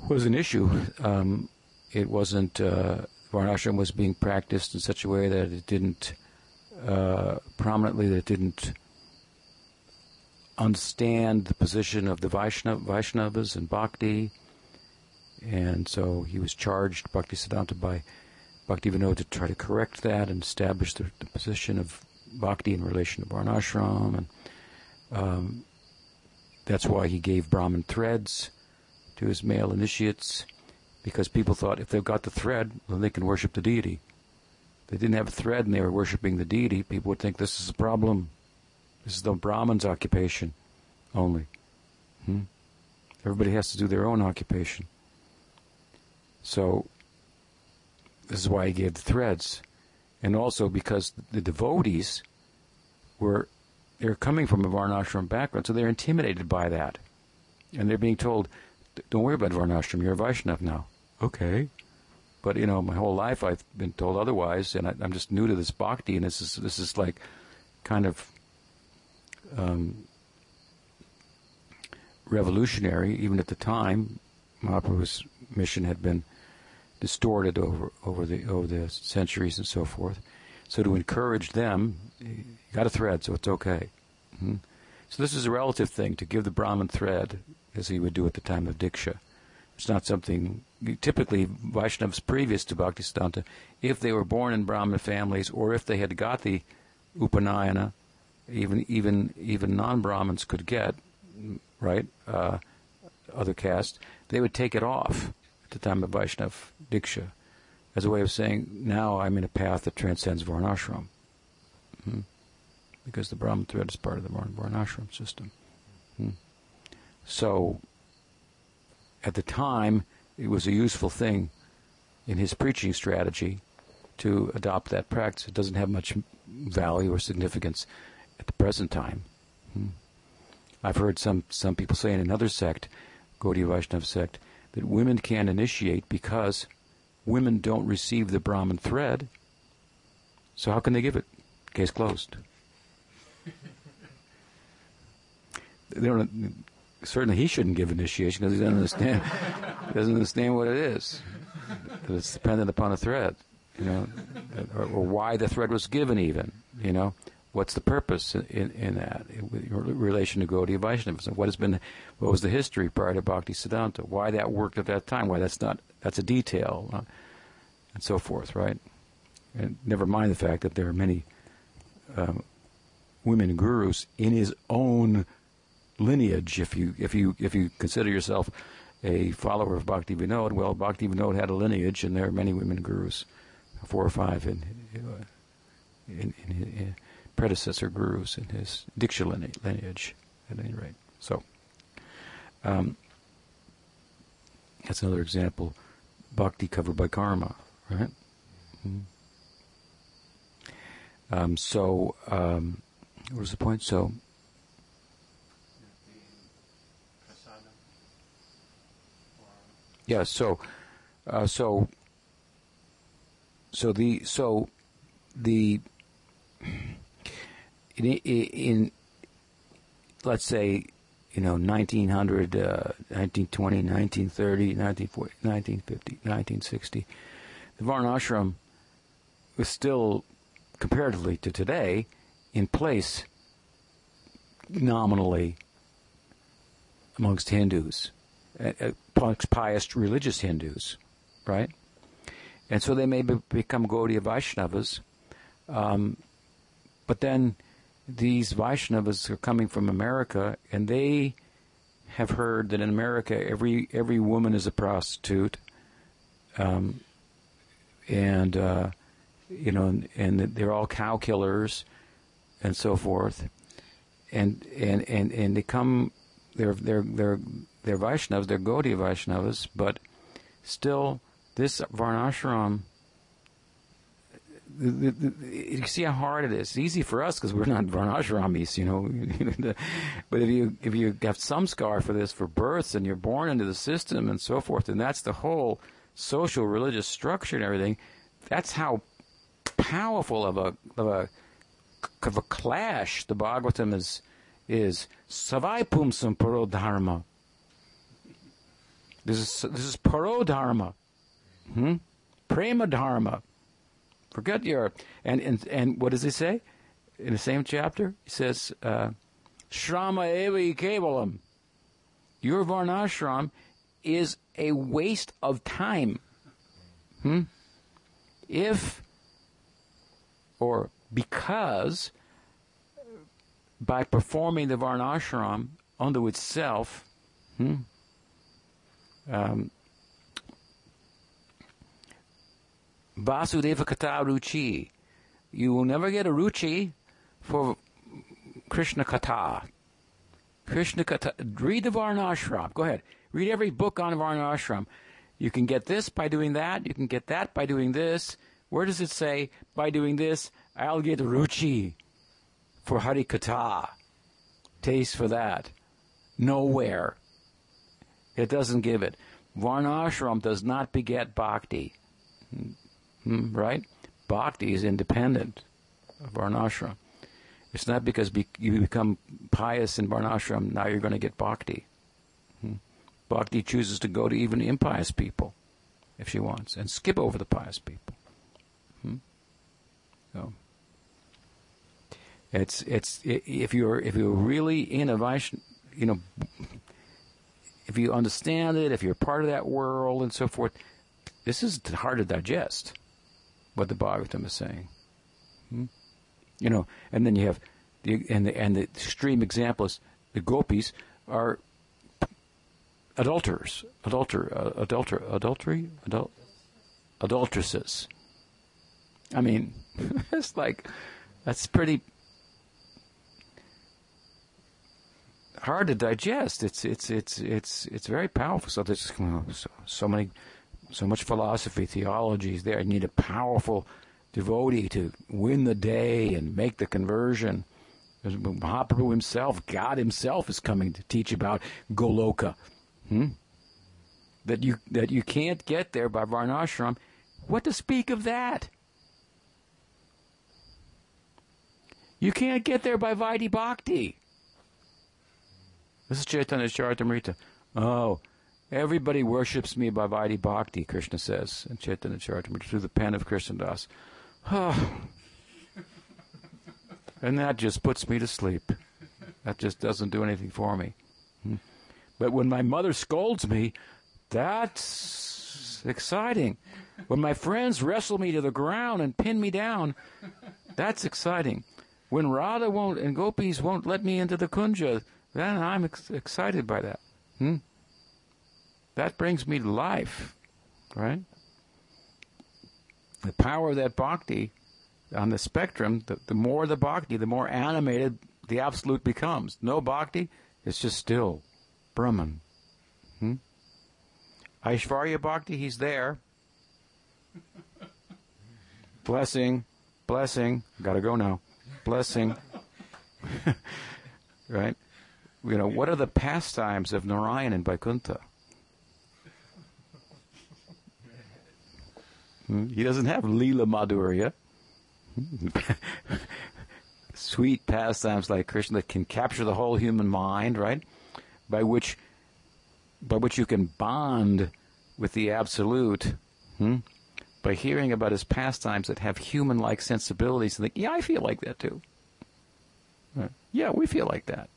was an issue. Um, it wasn't, uh, Varnashram was being practiced in such a way that it didn't uh, prominently that didn't understand the position of the Vaishnav, Vaishnavas and Bhakti. And so he was charged, Bhakti Siddhanta, by Bhakti Vinod to try to correct that and establish the, the position of Bhakti in relation to Varnashram. And um, that's why he gave Brahmin threads to his male initiates, because people thought if they've got the thread, then they can worship the deity If they didn't have a thread and they were worshiping the deity, people would think this is a problem. This is the Brahman's occupation only. Hmm? Everybody has to do their own occupation. So, this is why he gave the threads. And also because the devotees were they're coming from a Varnashram background, so they're intimidated by that. And they're being told, don't worry about Varnashram, you're a Vaishnav now. Okay. But you know, my whole life I've been told otherwise, and I, am just new to this bhakti, and this is this is like kind of um, revolutionary. Even at the time, Mahaprabhu's mission had been distorted over over the over the centuries and so forth. So to encourage them, got a thread, so it's okay. hmm So this is a relative thing to give the Brahman thread, as he would do at the time of Diksha. It's not something typically Vaishnavas previous to Bhaktisiddhanta, if they were born in Brahmin families or if they had got the Upanayana, even even even non-Brahmins could get, right? Uh, other castes, they would take it off at the time of Vaishnav Diksha as a way of saying, now I'm in a path that transcends Varnashram. Hmm? Because the Brahman thread is part of the Varnashram system. Hmm? So, at the time, it was a useful thing in his preaching strategy to adopt that practice. It doesn't have much value or significance at the present time. Hmm. I've heard some, some people say in another sect, Gaudiya Vaishnava sect, that women can't initiate because women don't receive the Brahman thread. So how can they give it? Case closed. Don't, certainly he shouldn't give initiation because he doesn't understand doesn't understand what it is. That it's dependent upon a thread, you know, or, or, why the thread was given. Even, you know, what's the purpose in, in that in relation to Gaudiya Vaishnavism? What has been, what was the history prior to Bhakti Siddhanta? Why that worked at that time? Why that's not that's a detail, uh, and so forth, right? And never mind the fact that there are many um, women gurus in his own lineage. If you if you if you consider yourself a follower of Bhakti Vinod, well, Bhakti Vinod had a lineage, and there are many women gurus, four or five in in, in, in predecessor gurus in his Diksha lineage, at any rate. So. Um, that's another example bhakti covered by karma, right? Mm-hmm. Um, so, um, what was the point? So, yeah. So, uh, so, so the so the in, in let's say you know, 1900, uh, 1920, 1930, 1940, 1950, 1960, the Varnashram was still, comparatively to today, in place nominally amongst Hindus, uh, amongst pious religious Hindus, right? And so they may be, become Gaudiya Vaishnavas, um, but then these Vaishnavas are coming from America, and they have heard that in America every every woman is a prostitute, um, and uh, you know, and, and, they're all cow killers, and so forth, and and and and they come, they're they're they're they're Vaishnavas, they're Gaudiya Vaishnavas, but still this Varnashram the, the, you see how hard it is. It's easy for us because we're not varnashramis, you know. but if you if you have some scar for this for births and you're born into the system and so forth, and that's the whole social religious structure and everything. That's how powerful of a of a of a clash the Bhagavatam is is savai pumsam parodharma. This is this is parodharma, hmm? prema dharma Forget your and and and what does he say in the same chapter? He says, uh, "Shrama evi kevalam." Your varnashram is a waste of time. Hmm? If or because by performing the varnashram unto itself, hmm, um, Vasudeva Katha Ruchi. You will never get a Ruchi for Krishna Katha. Krishna Katha. Read the Varnashram. Go ahead. Read every book on Varnashram. You can get this by doing that. You can get that by doing this. Where does it say, by doing this, I'll get Ruchi for Hari Katha? Taste for that. Nowhere. It doesn't give it. Varnashram does not beget bhakti. Hmm, right? Bhakti is independent of Varnashram. It's not because be- you become pious in Varnashram, now you're going to get bhakti. Hmm. Bhakti chooses to go to even impious people if she wants, and skip over the pious people. Hmm? So it's it's if you're if you're really in a Vaishn, you know, if you understand it, if you're part of that world and so forth, this is hard to digest. What the Bhagavatam is saying, hmm? you know, and then you have the and the and the extreme example is the gopis are adulterers, adulter, uh, adulter, adultery, adult, adulteresses. I mean, it's like that's pretty hard to digest. It's it's it's it's it's very powerful. So there's so, so many, so much philosophy, theology is there. You need a powerful devotee to win the day and make the conversion. Mahaprabhu himself, God himself, is coming to teach about Goloka. Hmm? That you that you can't get there by Varnashram. What to speak of that? You can't get there by Vaidhi Bhakti. This is Chaitanya Charitamrita. Oh, everybody worships me by Vaidhi Bhakti, Krishna says in Chaitanya Charitamrita through the pen of Krishnadas. Oh. and that just puts me to sleep. That just doesn't do anything for me. Hmm. But when my mother scolds me, that's exciting. When my friends wrestle me to the ground and pin me down, that's exciting. When Radha won't and gopis won't let me into the kunja, then I'm ex- excited by that. Hmm? That brings me life, right? The power of that bhakti on the spectrum, the, the more the bhakti, the more animated the absolute becomes. No bhakti, it's just still. Brahman. Hmm? Aishvarya bhakti, he's there. blessing, blessing, gotta go now blessing. right? You know, what are the pastimes of Narayan and Vaikuntha? Hmm? He doesn't have Leela Madhurya. Sweet pastimes like Krishna that can capture the whole human mind, right? By which, by which you can bond with the absolute. Hmm? by hearing about his pastimes that have human like sensibilities and think, yeah, I feel like that too. Right. Yeah, we feel like that.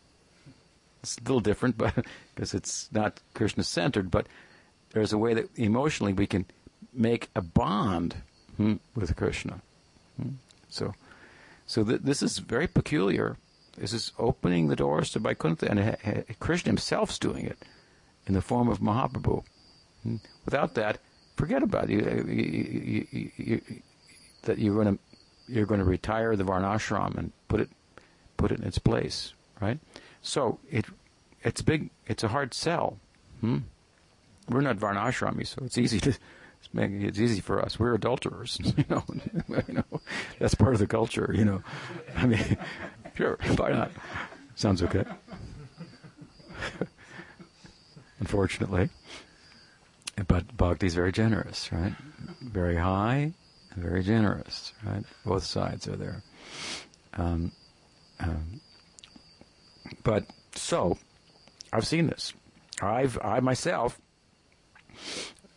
It's a little different, but because it's not Krishna centered, but there's a way that emotionally we can make a bond hmm, with Krishna. Hmm. So, so th- this is very peculiar. This is opening the doors to Vaikuntha, and uh, uh, Krishna himself's doing it in the form of Mahaprabhu. Hmm. Without that, forget about it. You, you, you, that you're going to you're going to retire the varnashram and put it put it in its place, right? So it it's big. It's a hard sell. Hmm? We're not varnashrami, so it's easy to it's, easy for us. We're adulterers, you know. you know, that's part of the culture. You know, I mean, sure, why not? Sounds okay. Unfortunately. But bhakti is very generous, right? Very high, very generous, right? Both sides are there. Um, um, but so, I've seen this. I've I myself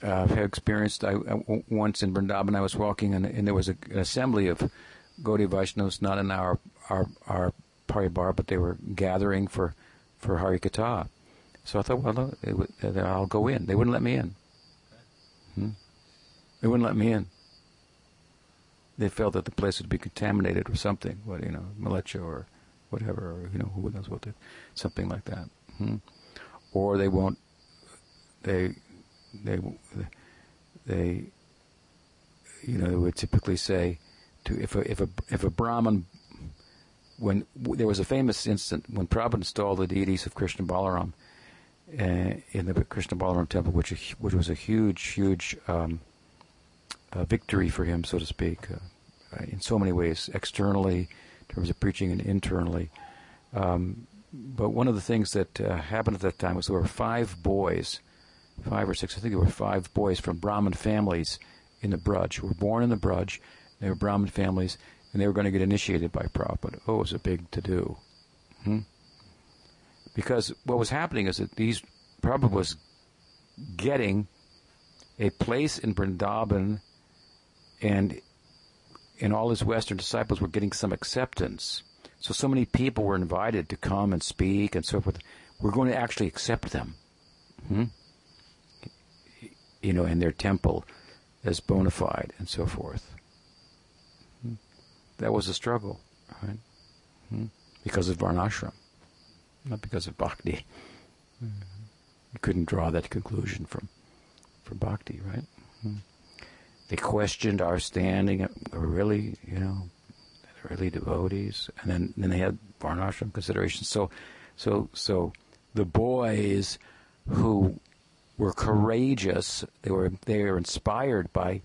uh, have experienced. I, once in Vrindavan, I was walking, and, and there was a, an assembly of Gaudiya Vaishnavas, not in our our our paribar, but they were gathering for for Harikatha. So I thought, well, I'll go in. They wouldn't let me in. Hmm? They wouldn't let me in. They felt that the place would be contaminated or something. What you know, mleccha or whatever, or you know, who knows what, they, something like that. Hmm? Or they won't. They, they, they, you know, they would typically say, to if a if a if a Brahmin when there was a famous incident when Prabhupada installed the deities of Krishna Balaram, uh, in the Krishna Balaram temple, which which was a huge, huge um, uh, victory for him, so to speak, uh, in so many ways, externally, in terms of preaching, and internally. Um, but one of the things that uh, happened at that time was there were five boys, five or six, I think there were five boys from Brahmin families in the Braj, who were born in the Braj. They were Brahmin families, and they were going to get initiated by Prabhupada. Oh, it was a big to do. Hmm? Because what was happening is that these Prabhupada was getting a place in Vrindavan, and and all his Western disciples were getting some acceptance. So so many people were invited to come and speak and so forth. We're going to actually accept them, hmm? you know, in their temple as bona fide and so forth. Hmm? That was a struggle, right? Hmm? Because of Varnashram, not because of Bhakti. You couldn't draw that conclusion from from Bhakti, right? They questioned our standing. Are really, you know, really devotees? And then, then they had Varnashram considerations. So, so, so the boys who were courageous, they were they were inspired by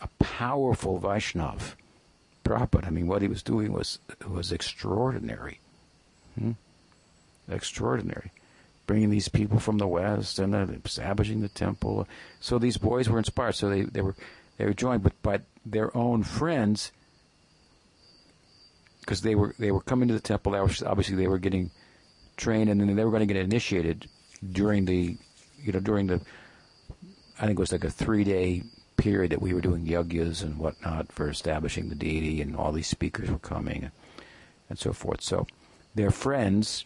a powerful Vaishnav. Prabhupada, I mean, what he was doing was was extraordinary. Hmm? Extraordinary bringing these people from the west and uh, establishing the temple. So these boys were inspired. So they, they were they were joined, but by their own friends, because they were they were coming to the temple. Obviously, they were getting trained, and then they were going to get initiated during the you know during the I think it was like a three day period that we were doing yagyas and whatnot for establishing the deity, and all these speakers were coming and so forth. So their friends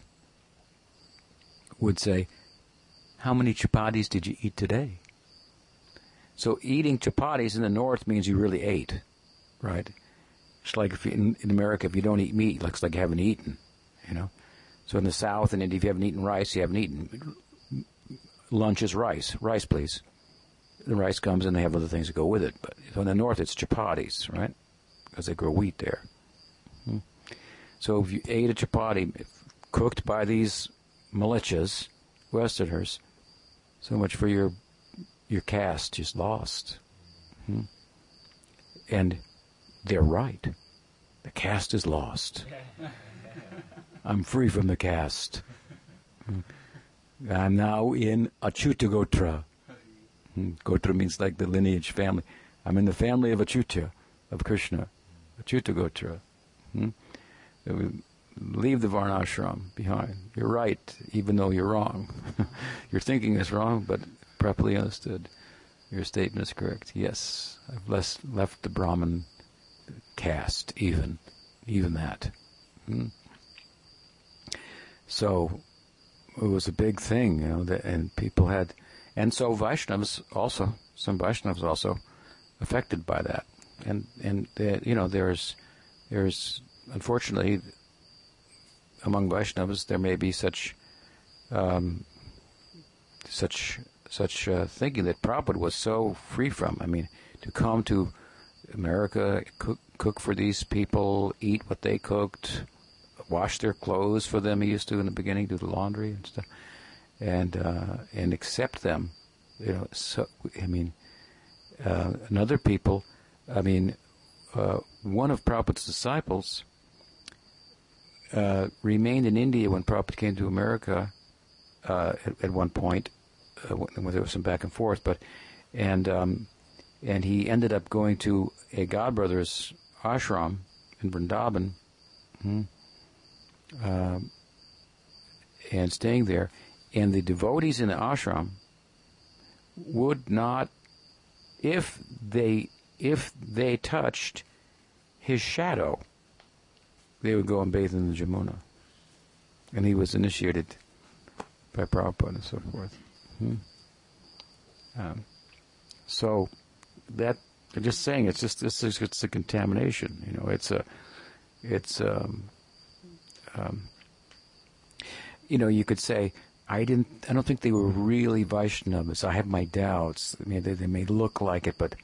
would say, How many chapatis did you eat today? So eating chapatis in the north means you really ate, right? It's like if in, in America, if you don't eat meat, it looks like you haven't eaten, you know? So in the South and India, if you haven't eaten rice, you haven't eaten. Lunch is rice. Rice, please. The rice comes and they have other things that go with it. But so in the north, it's chapatis, right? Because they grow wheat there. Hmm. So if you ate a chapati cooked by these mlecchas, Westerners. So much for your your caste just lost. Hmm? And they're right. The caste is lost. I'm free from the caste. I'm now in Achyuta Gotra. Hmm. Gotra means like the lineage family. I'm in the family of Achyuta, of Krishna. Achyuta Gotra. Hmm? Leave the varnashram behind. You're right, even though you're wrong. Your thinking is wrong, but properly understood, your statement is correct. Yes, I've less, left the Brahmin caste, even, even that. Hmm? So it was a big thing, you know, that, and people had, and so Vaishnavas also, some Vaishnavas also affected by that, and and you know, there's there's unfortunately among Vaishnavas there may be such um, such such uh, thinking that Prabhupada was so free from. I mean, to come to America, cook, cook for these people, eat what they cooked, wash their clothes for them. He used to in the beginning, do the laundry and stuff, and uh, and accept them. You know, so I mean, uh, people. I mean, uh, one of Prabhupada's disciples uh, remained in India when Prabhupada came to America uh, at, at, one point, uh, when there was some back and forth, but and um, and he ended up going to a Godbrother's ashram in Vrindavan, hmm, um, and staying there, and the devotees in the ashram would not, if they if they touched his shadow they would go and bathe in the Jamuna. And he was initiated by Prabhupada and so forth. Hmm. Um, so that I'm just saying it's just this is it's a contamination. You know, it's a it's um, um, you know you could say I didn't I don't think they were really Vaishnavas. I have my doubts. I mean, they, they may look like it, but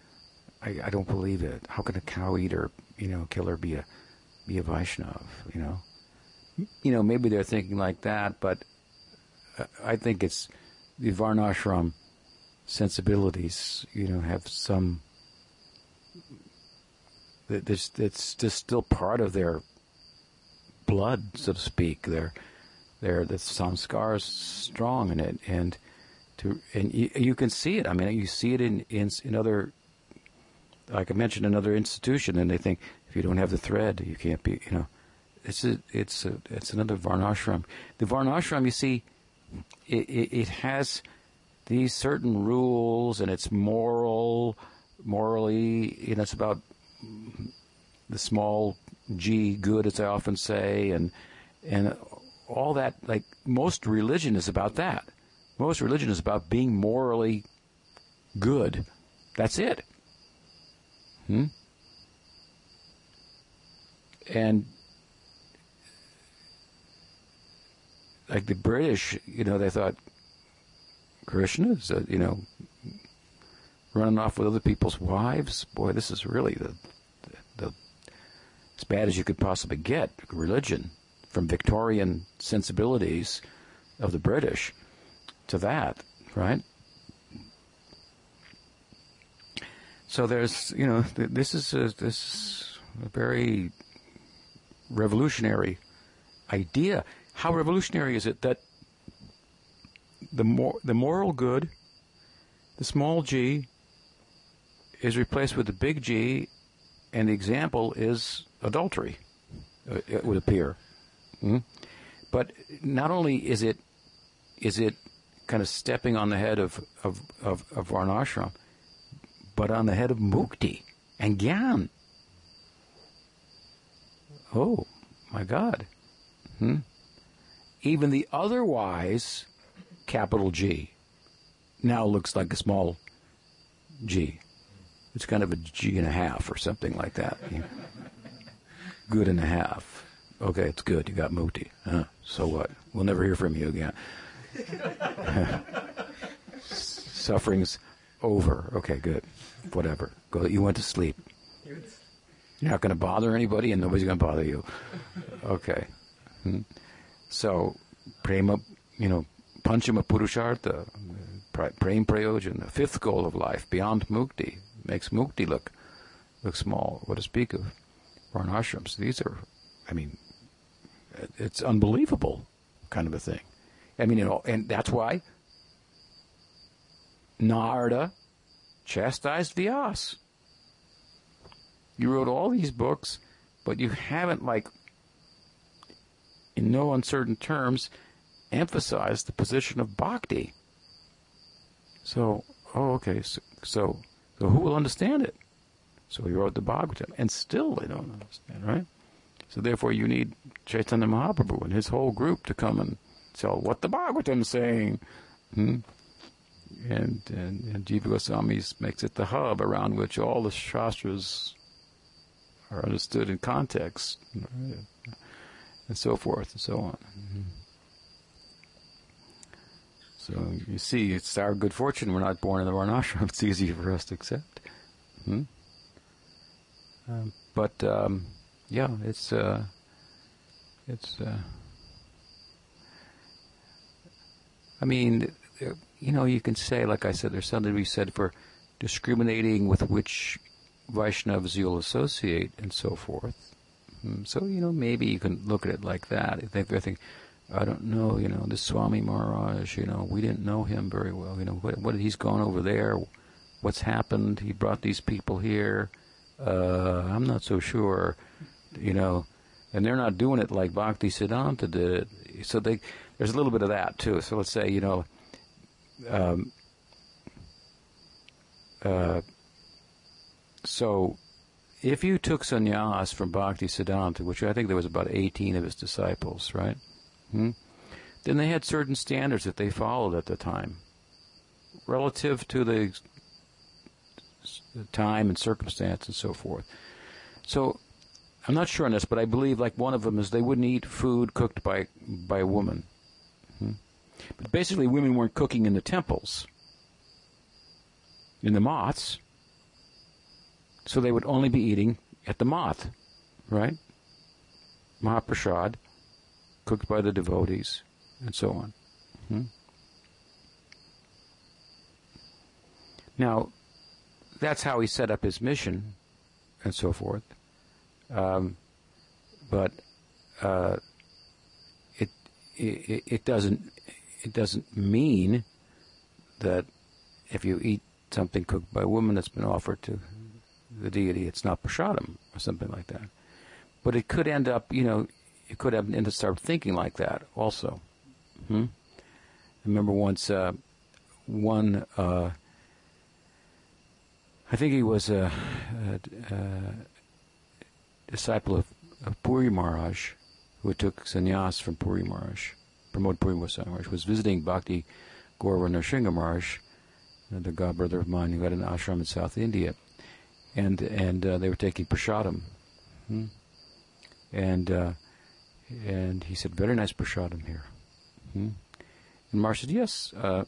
I, I don't believe it. How can a cow eater, you know, killer be a be a Vaishnav, you know. You know, maybe they're thinking like that, but uh, I think it's the Varnashram sensibilities, you know, have some. It's, it's just still part of their blood, so to speak. Their, their the samskar is strong in it, and to and you, you can see it. I mean, you see it in in, in other like I mentioned, another institution, and they think you don't have the thread, you can't be, you know. It's a, it's a, it's another varnashram. The varnashram, you see, it, it, it has these certain rules, and it's moral, morally, you know, it's about the small g good, as I often say, and and all that. Like most religion is about that. Most religion is about being morally good. That's it. Hmm? And like the British, you know, they thought Krishna is, uh, you know, running off with other people's wives. Boy, this is really the, the, the as bad as you could possibly get. Religion from Victorian sensibilities of the British to that, right? So there's, you know, th- this is a, this is a very revolutionary idea. How revolutionary is it that the mor- the moral good, the small g, is replaced with the big G, and the example is adultery. uh, It would appear, Hmm? but not only is it is it kind of stepping on the head of of of, of varnashram, but on the head of mukti and gyan. Oh my God! Hmm? Even the otherwise capital G now looks like a small G. It's kind of a G and a half or something like that. Good and a half. Okay, it's good. You got Mukti. Huh, so what? We'll never hear from you again. Suffering's over. Okay, good. Whatever. Go. You went to sleep. You're not going to bother anybody, and nobody's going to bother you. Okay. Hmm. So, prema, you know, panchama purushartha, prem prayojan, the fifth goal of life, beyond mukti, makes mukti look look small. What to speak of varnashrams? These are, I mean, it's unbelievable kind of a thing. I mean, you know, and that's why Narada chastised Vyas. You wrote all these books, but you haven't, like, in no uncertain terms, emphasized the position of bhakti. So, oh, okay, so, so, so who will understand it? So he wrote the Bhagavatam, and still they don't understand, right? So therefore, you need Chaitanya Mahaprabhu and his whole group to come and tell what the Bhagavatam's saying. Hmm? And, and, and Jiva Goswami makes it the hub around which all the shastras are understood in context, and so forth and so on. So you see, it's our good fortune we're not born in the Varnashram. It's easy for us to accept. Hmm? Um, but um, yeah, it's uh, it's. Uh, I mean, you know, you can say, like I said, there's something to be said for discriminating with which Vaishnavas you'll associate and so forth. Mm, So you know, maybe you can look at it like that. If they if they think, I don't know, you know, this Swami Maharaj, you know, we didn't know him very well. You know, what, what he's gone over there, what's happened? He brought these people here. Uh, I'm not so sure, you know, and they're not doing it like Bhakti Siddhanta did it. So they, there's a little bit of that too. So let's say, you know, um, uh, so if you took sannyas from Bhakti Siddhanta, which I think there was about 18 of his disciples, right? Hmm? Then they had certain standards that they followed at the time, relative to the, time and circumstance and so forth. So I'm not sure on this, but I believe like one of them is they wouldn't eat food cooked by by a woman. Hmm? But basically, women weren't cooking in the temples, in the maths. So they would only be eating at the math, right? Mahaprasad, cooked by the devotees, and so on. Hmm? Now, that's how he set up his mission, and so forth. Um, but uh, it, it it doesn't it doesn't mean that if you eat something cooked by a woman that's been offered to the deity, it's not prasadam or something like that. But it could end up, you know, it could have end up start thinking like that also. Hmm? I remember once uh, one. Uh, I think he was a, a, a disciple of, of Puri Maharaj, who took sannyas from Puri Maharaj. Pramod Puri Maharaj was visiting Bhakti Gaura Narsingha Maharaj, god brother of mine who had an ashram in South India, and and uh, they were taking prasadam, hmm? and uh, and he said, "Very nice prasadam here." Hmm? And Maharaj said, "Yes." Uh,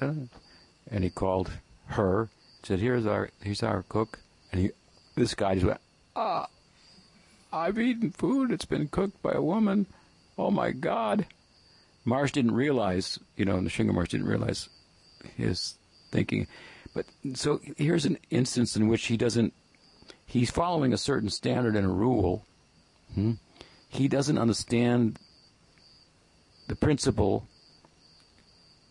and he called her, said, "Here's our here's our cook," and he this guy just went, "Ah." I've eaten food that's been cooked by a woman. Oh my God. Marsh didn't realize, you know, Nrsimha Maharaj didn't realize his thinking. But so here's an instance in which he doesn't, he's following a certain standard and a rule. Hmm? He doesn't understand the principle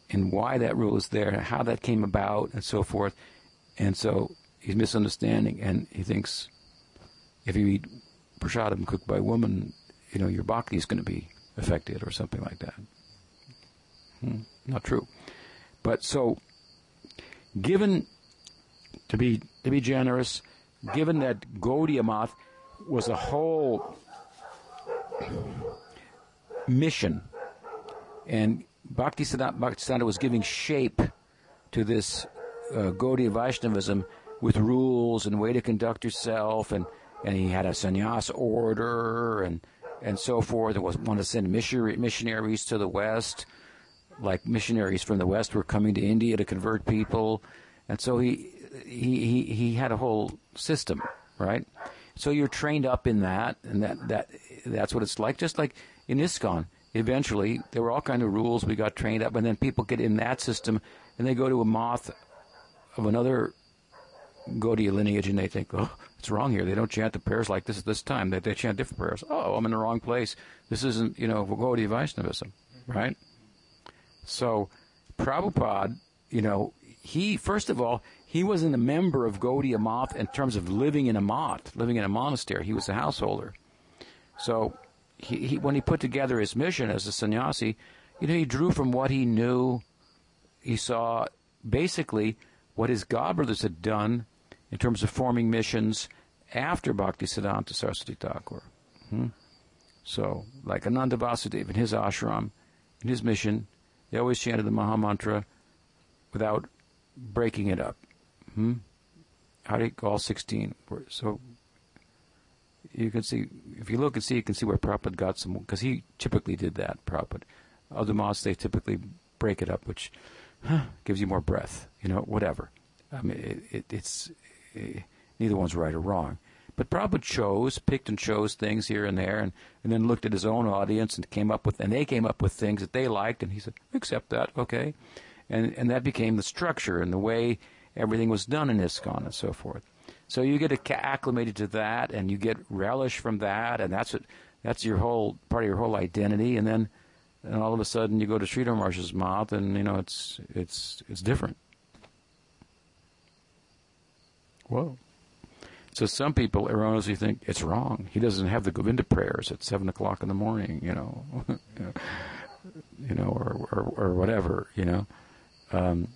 and why that rule is there, how that came about, and so forth. And so he's misunderstanding, and he thinks if you eat prasadam cooked by a woman, you know, your bhakti is going to be affected or something like that. Hmm, not true. But so, given to be to be generous, given that Gaudiya was a whole mission, and Bhaktisiddhanta, Bhaktisiddhanta was giving shape to this uh, Gaudiya Vaishnavism with rules and way to conduct yourself and and he had a sannyas order and and so forth. And was wanted to send missionaries to the West, like missionaries from the West were coming to India to convert people, and so he he he, had a whole system, right? So you're trained up in that, and that that that's what it's like. Just like in ISKCON, eventually there were all kind of rules. We got trained up, and then people get in that system, and they go to a math of another Gaudiya lineage, and they think, oh, it's wrong here. They don't chant the prayers like this at this time. They, they chant different prayers. Oh, I'm in the wrong place. This isn't, you know, Gaudiya Vaishnavism, right? So, Prabhupada, you know, he, first of all, he wasn't a member of Gaudiya Math in terms of living in a math, living in a monastery. He was a householder. So, he, he, when he put together his mission as a sannyasi, you know, he drew from what he knew. He saw basically what his godbrothers had done in terms of forming missions after Bhaktisiddhanta Saraswati Thakur. Hmm? So, like Ananta Vasudeva in his ashram, in his mission, they always chanted the Maha Mantra without breaking it up. Hmm? How do you, all 16. So, you can see, if you look and see, you can see where Prabhupada got some, because he typically did that, Prabhupada. Other mosques, they typically break it up, which huh, gives you more breath, you know, whatever. I mean, it, it, it's neither one's right or wrong. But Prabhupada chose, picked and chose things here and there, and, and then looked at his own audience and came up with, and they came up with things that they liked, and he said, accept that, okay. And, and that became the structure and the way everything was done in ISKCON and so forth. So you get acclimated to that, and you get relish from that, and that's what, that's your whole, part of your whole identity, and then, and all of a sudden you go to Sridhar Maharaj's math, and, you know, it's, it's, it's different. Whoa. So some people erroneously think it's wrong. He doesn't have the Govinda prayers at seven o'clock in the morning, you know, you know, or, or, or whatever, you know. Um,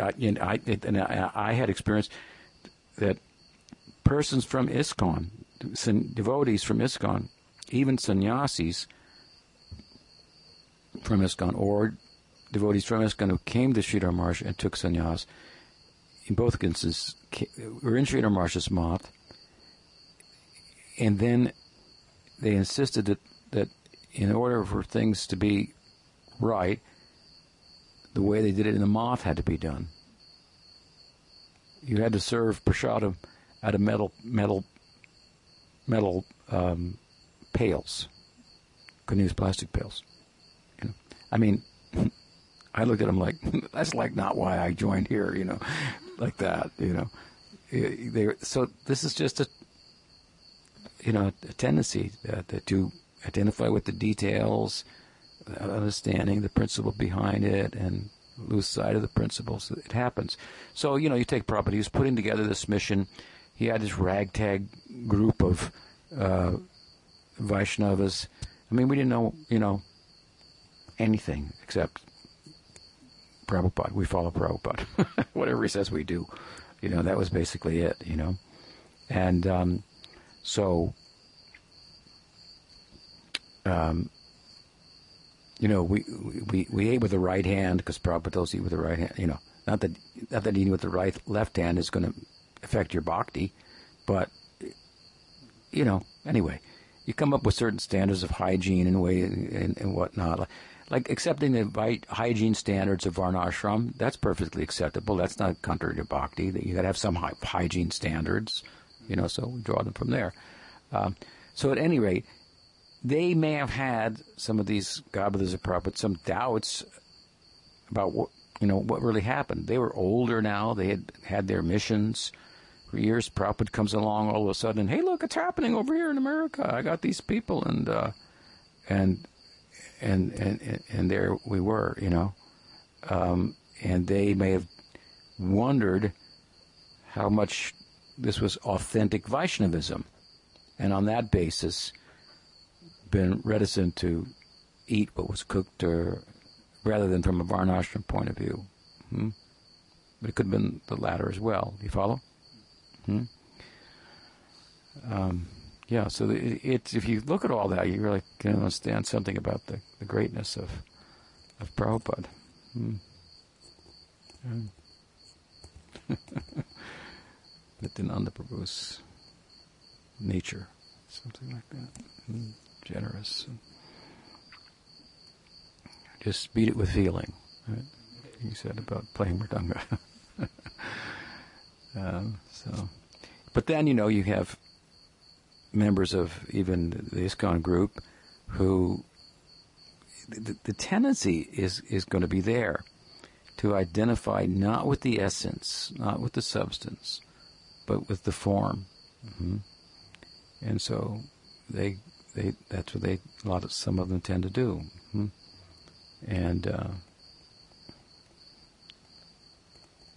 I, know, I, and I, I had experience that persons from ISKCON, devotees from ISKCON, even sannyasis from ISKCON, or devotees from ISKCON who came to Sridhar Maharaj and took sannyas, in both instances, were in Sridhar Maharaj's math, and then they insisted that, that in order for things to be right, the way they did it in the math had to be done. You had to serve prasadam out of metal metal metal um, pails. Couldn't use plastic pails. You know? I mean, I looked at them like that's like not why I joined here. You know, like that, you know. They, so this is just a, you know, a tendency that, to identify with the details, understanding the principle behind it, and lose sight of the principles. It happens. So you know, you take Prabhupada. He was putting together this mission. He had his ragtag group of uh, Vaishnavas. I mean, we didn't know, you know, anything except Prabhupada. We follow Prabhupada. Whatever he says, we do. You know, that was basically it. You know, and um, so, um, you know, we, we we ate with the right hand because Prabhupada tells you eat with the right hand. You know, not that not that eating with the right left hand is going to affect your bhakti, but you know, anyway, you come up with certain standards of hygiene and way and, and whatnot. Like, accepting the vi- hygiene standards of varnashram, that's perfectly acceptable. That's not contrary to bhakti. That you got to have some hy- hygiene standards, you know. So we draw them from there. Um, so at any rate, they may have had some of these Godbrothers of Prabhupada some doubts about what you know what really happened. They were older now. They had had their missions for years. Prabhupada comes along all of a sudden. Hey, look, it's happening over here in America. I got these people, and uh, and and and and there we were, you know, um, and they may have wondered how much this was authentic Vaishnavism, and on that basis, been reticent to eat what was cooked, or rather than from a varnashram point of view. Hmm? But it could have been the latter as well. You follow? Hmm? Um, yeah, so it, it's if you look at all that, you really can understand something about the, the greatness of of Prabhupada. Hmm. Yeah. Nityananda Prabhu's nature, something like that. Hmm. Generous. Just beat it with feeling. Right? He said about playing mridanga. um, so, but then you know you have members of even the ISKCON group who the, the tendency is, is going to be there to identify not with the essence, not with the substance, but with the form. Mm-hmm. And so they they that's what they a lot of some of them tend to do. Mm-hmm. And uh,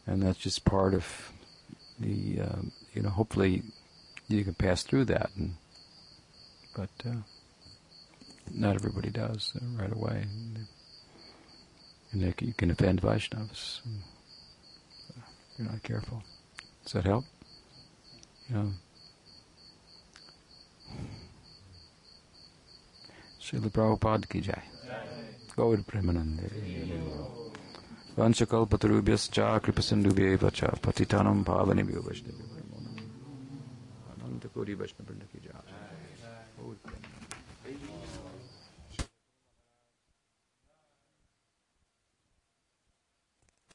and that's just part of the uh, you know hopefully you can pass through that, and but uh, not everybody does uh, right away. And they, you can offend Vaishnavas if you're not careful. Does that help? Yeah. Srila Prabhupada ki jai. Gaur Premanande. Vanchakalpatarubhyascha kripasindubhyeva cha patitanam pavanibhyo vaishnavyo. Ananta Koti Vaishnava Vrinda ki jai. Gaur Premanande.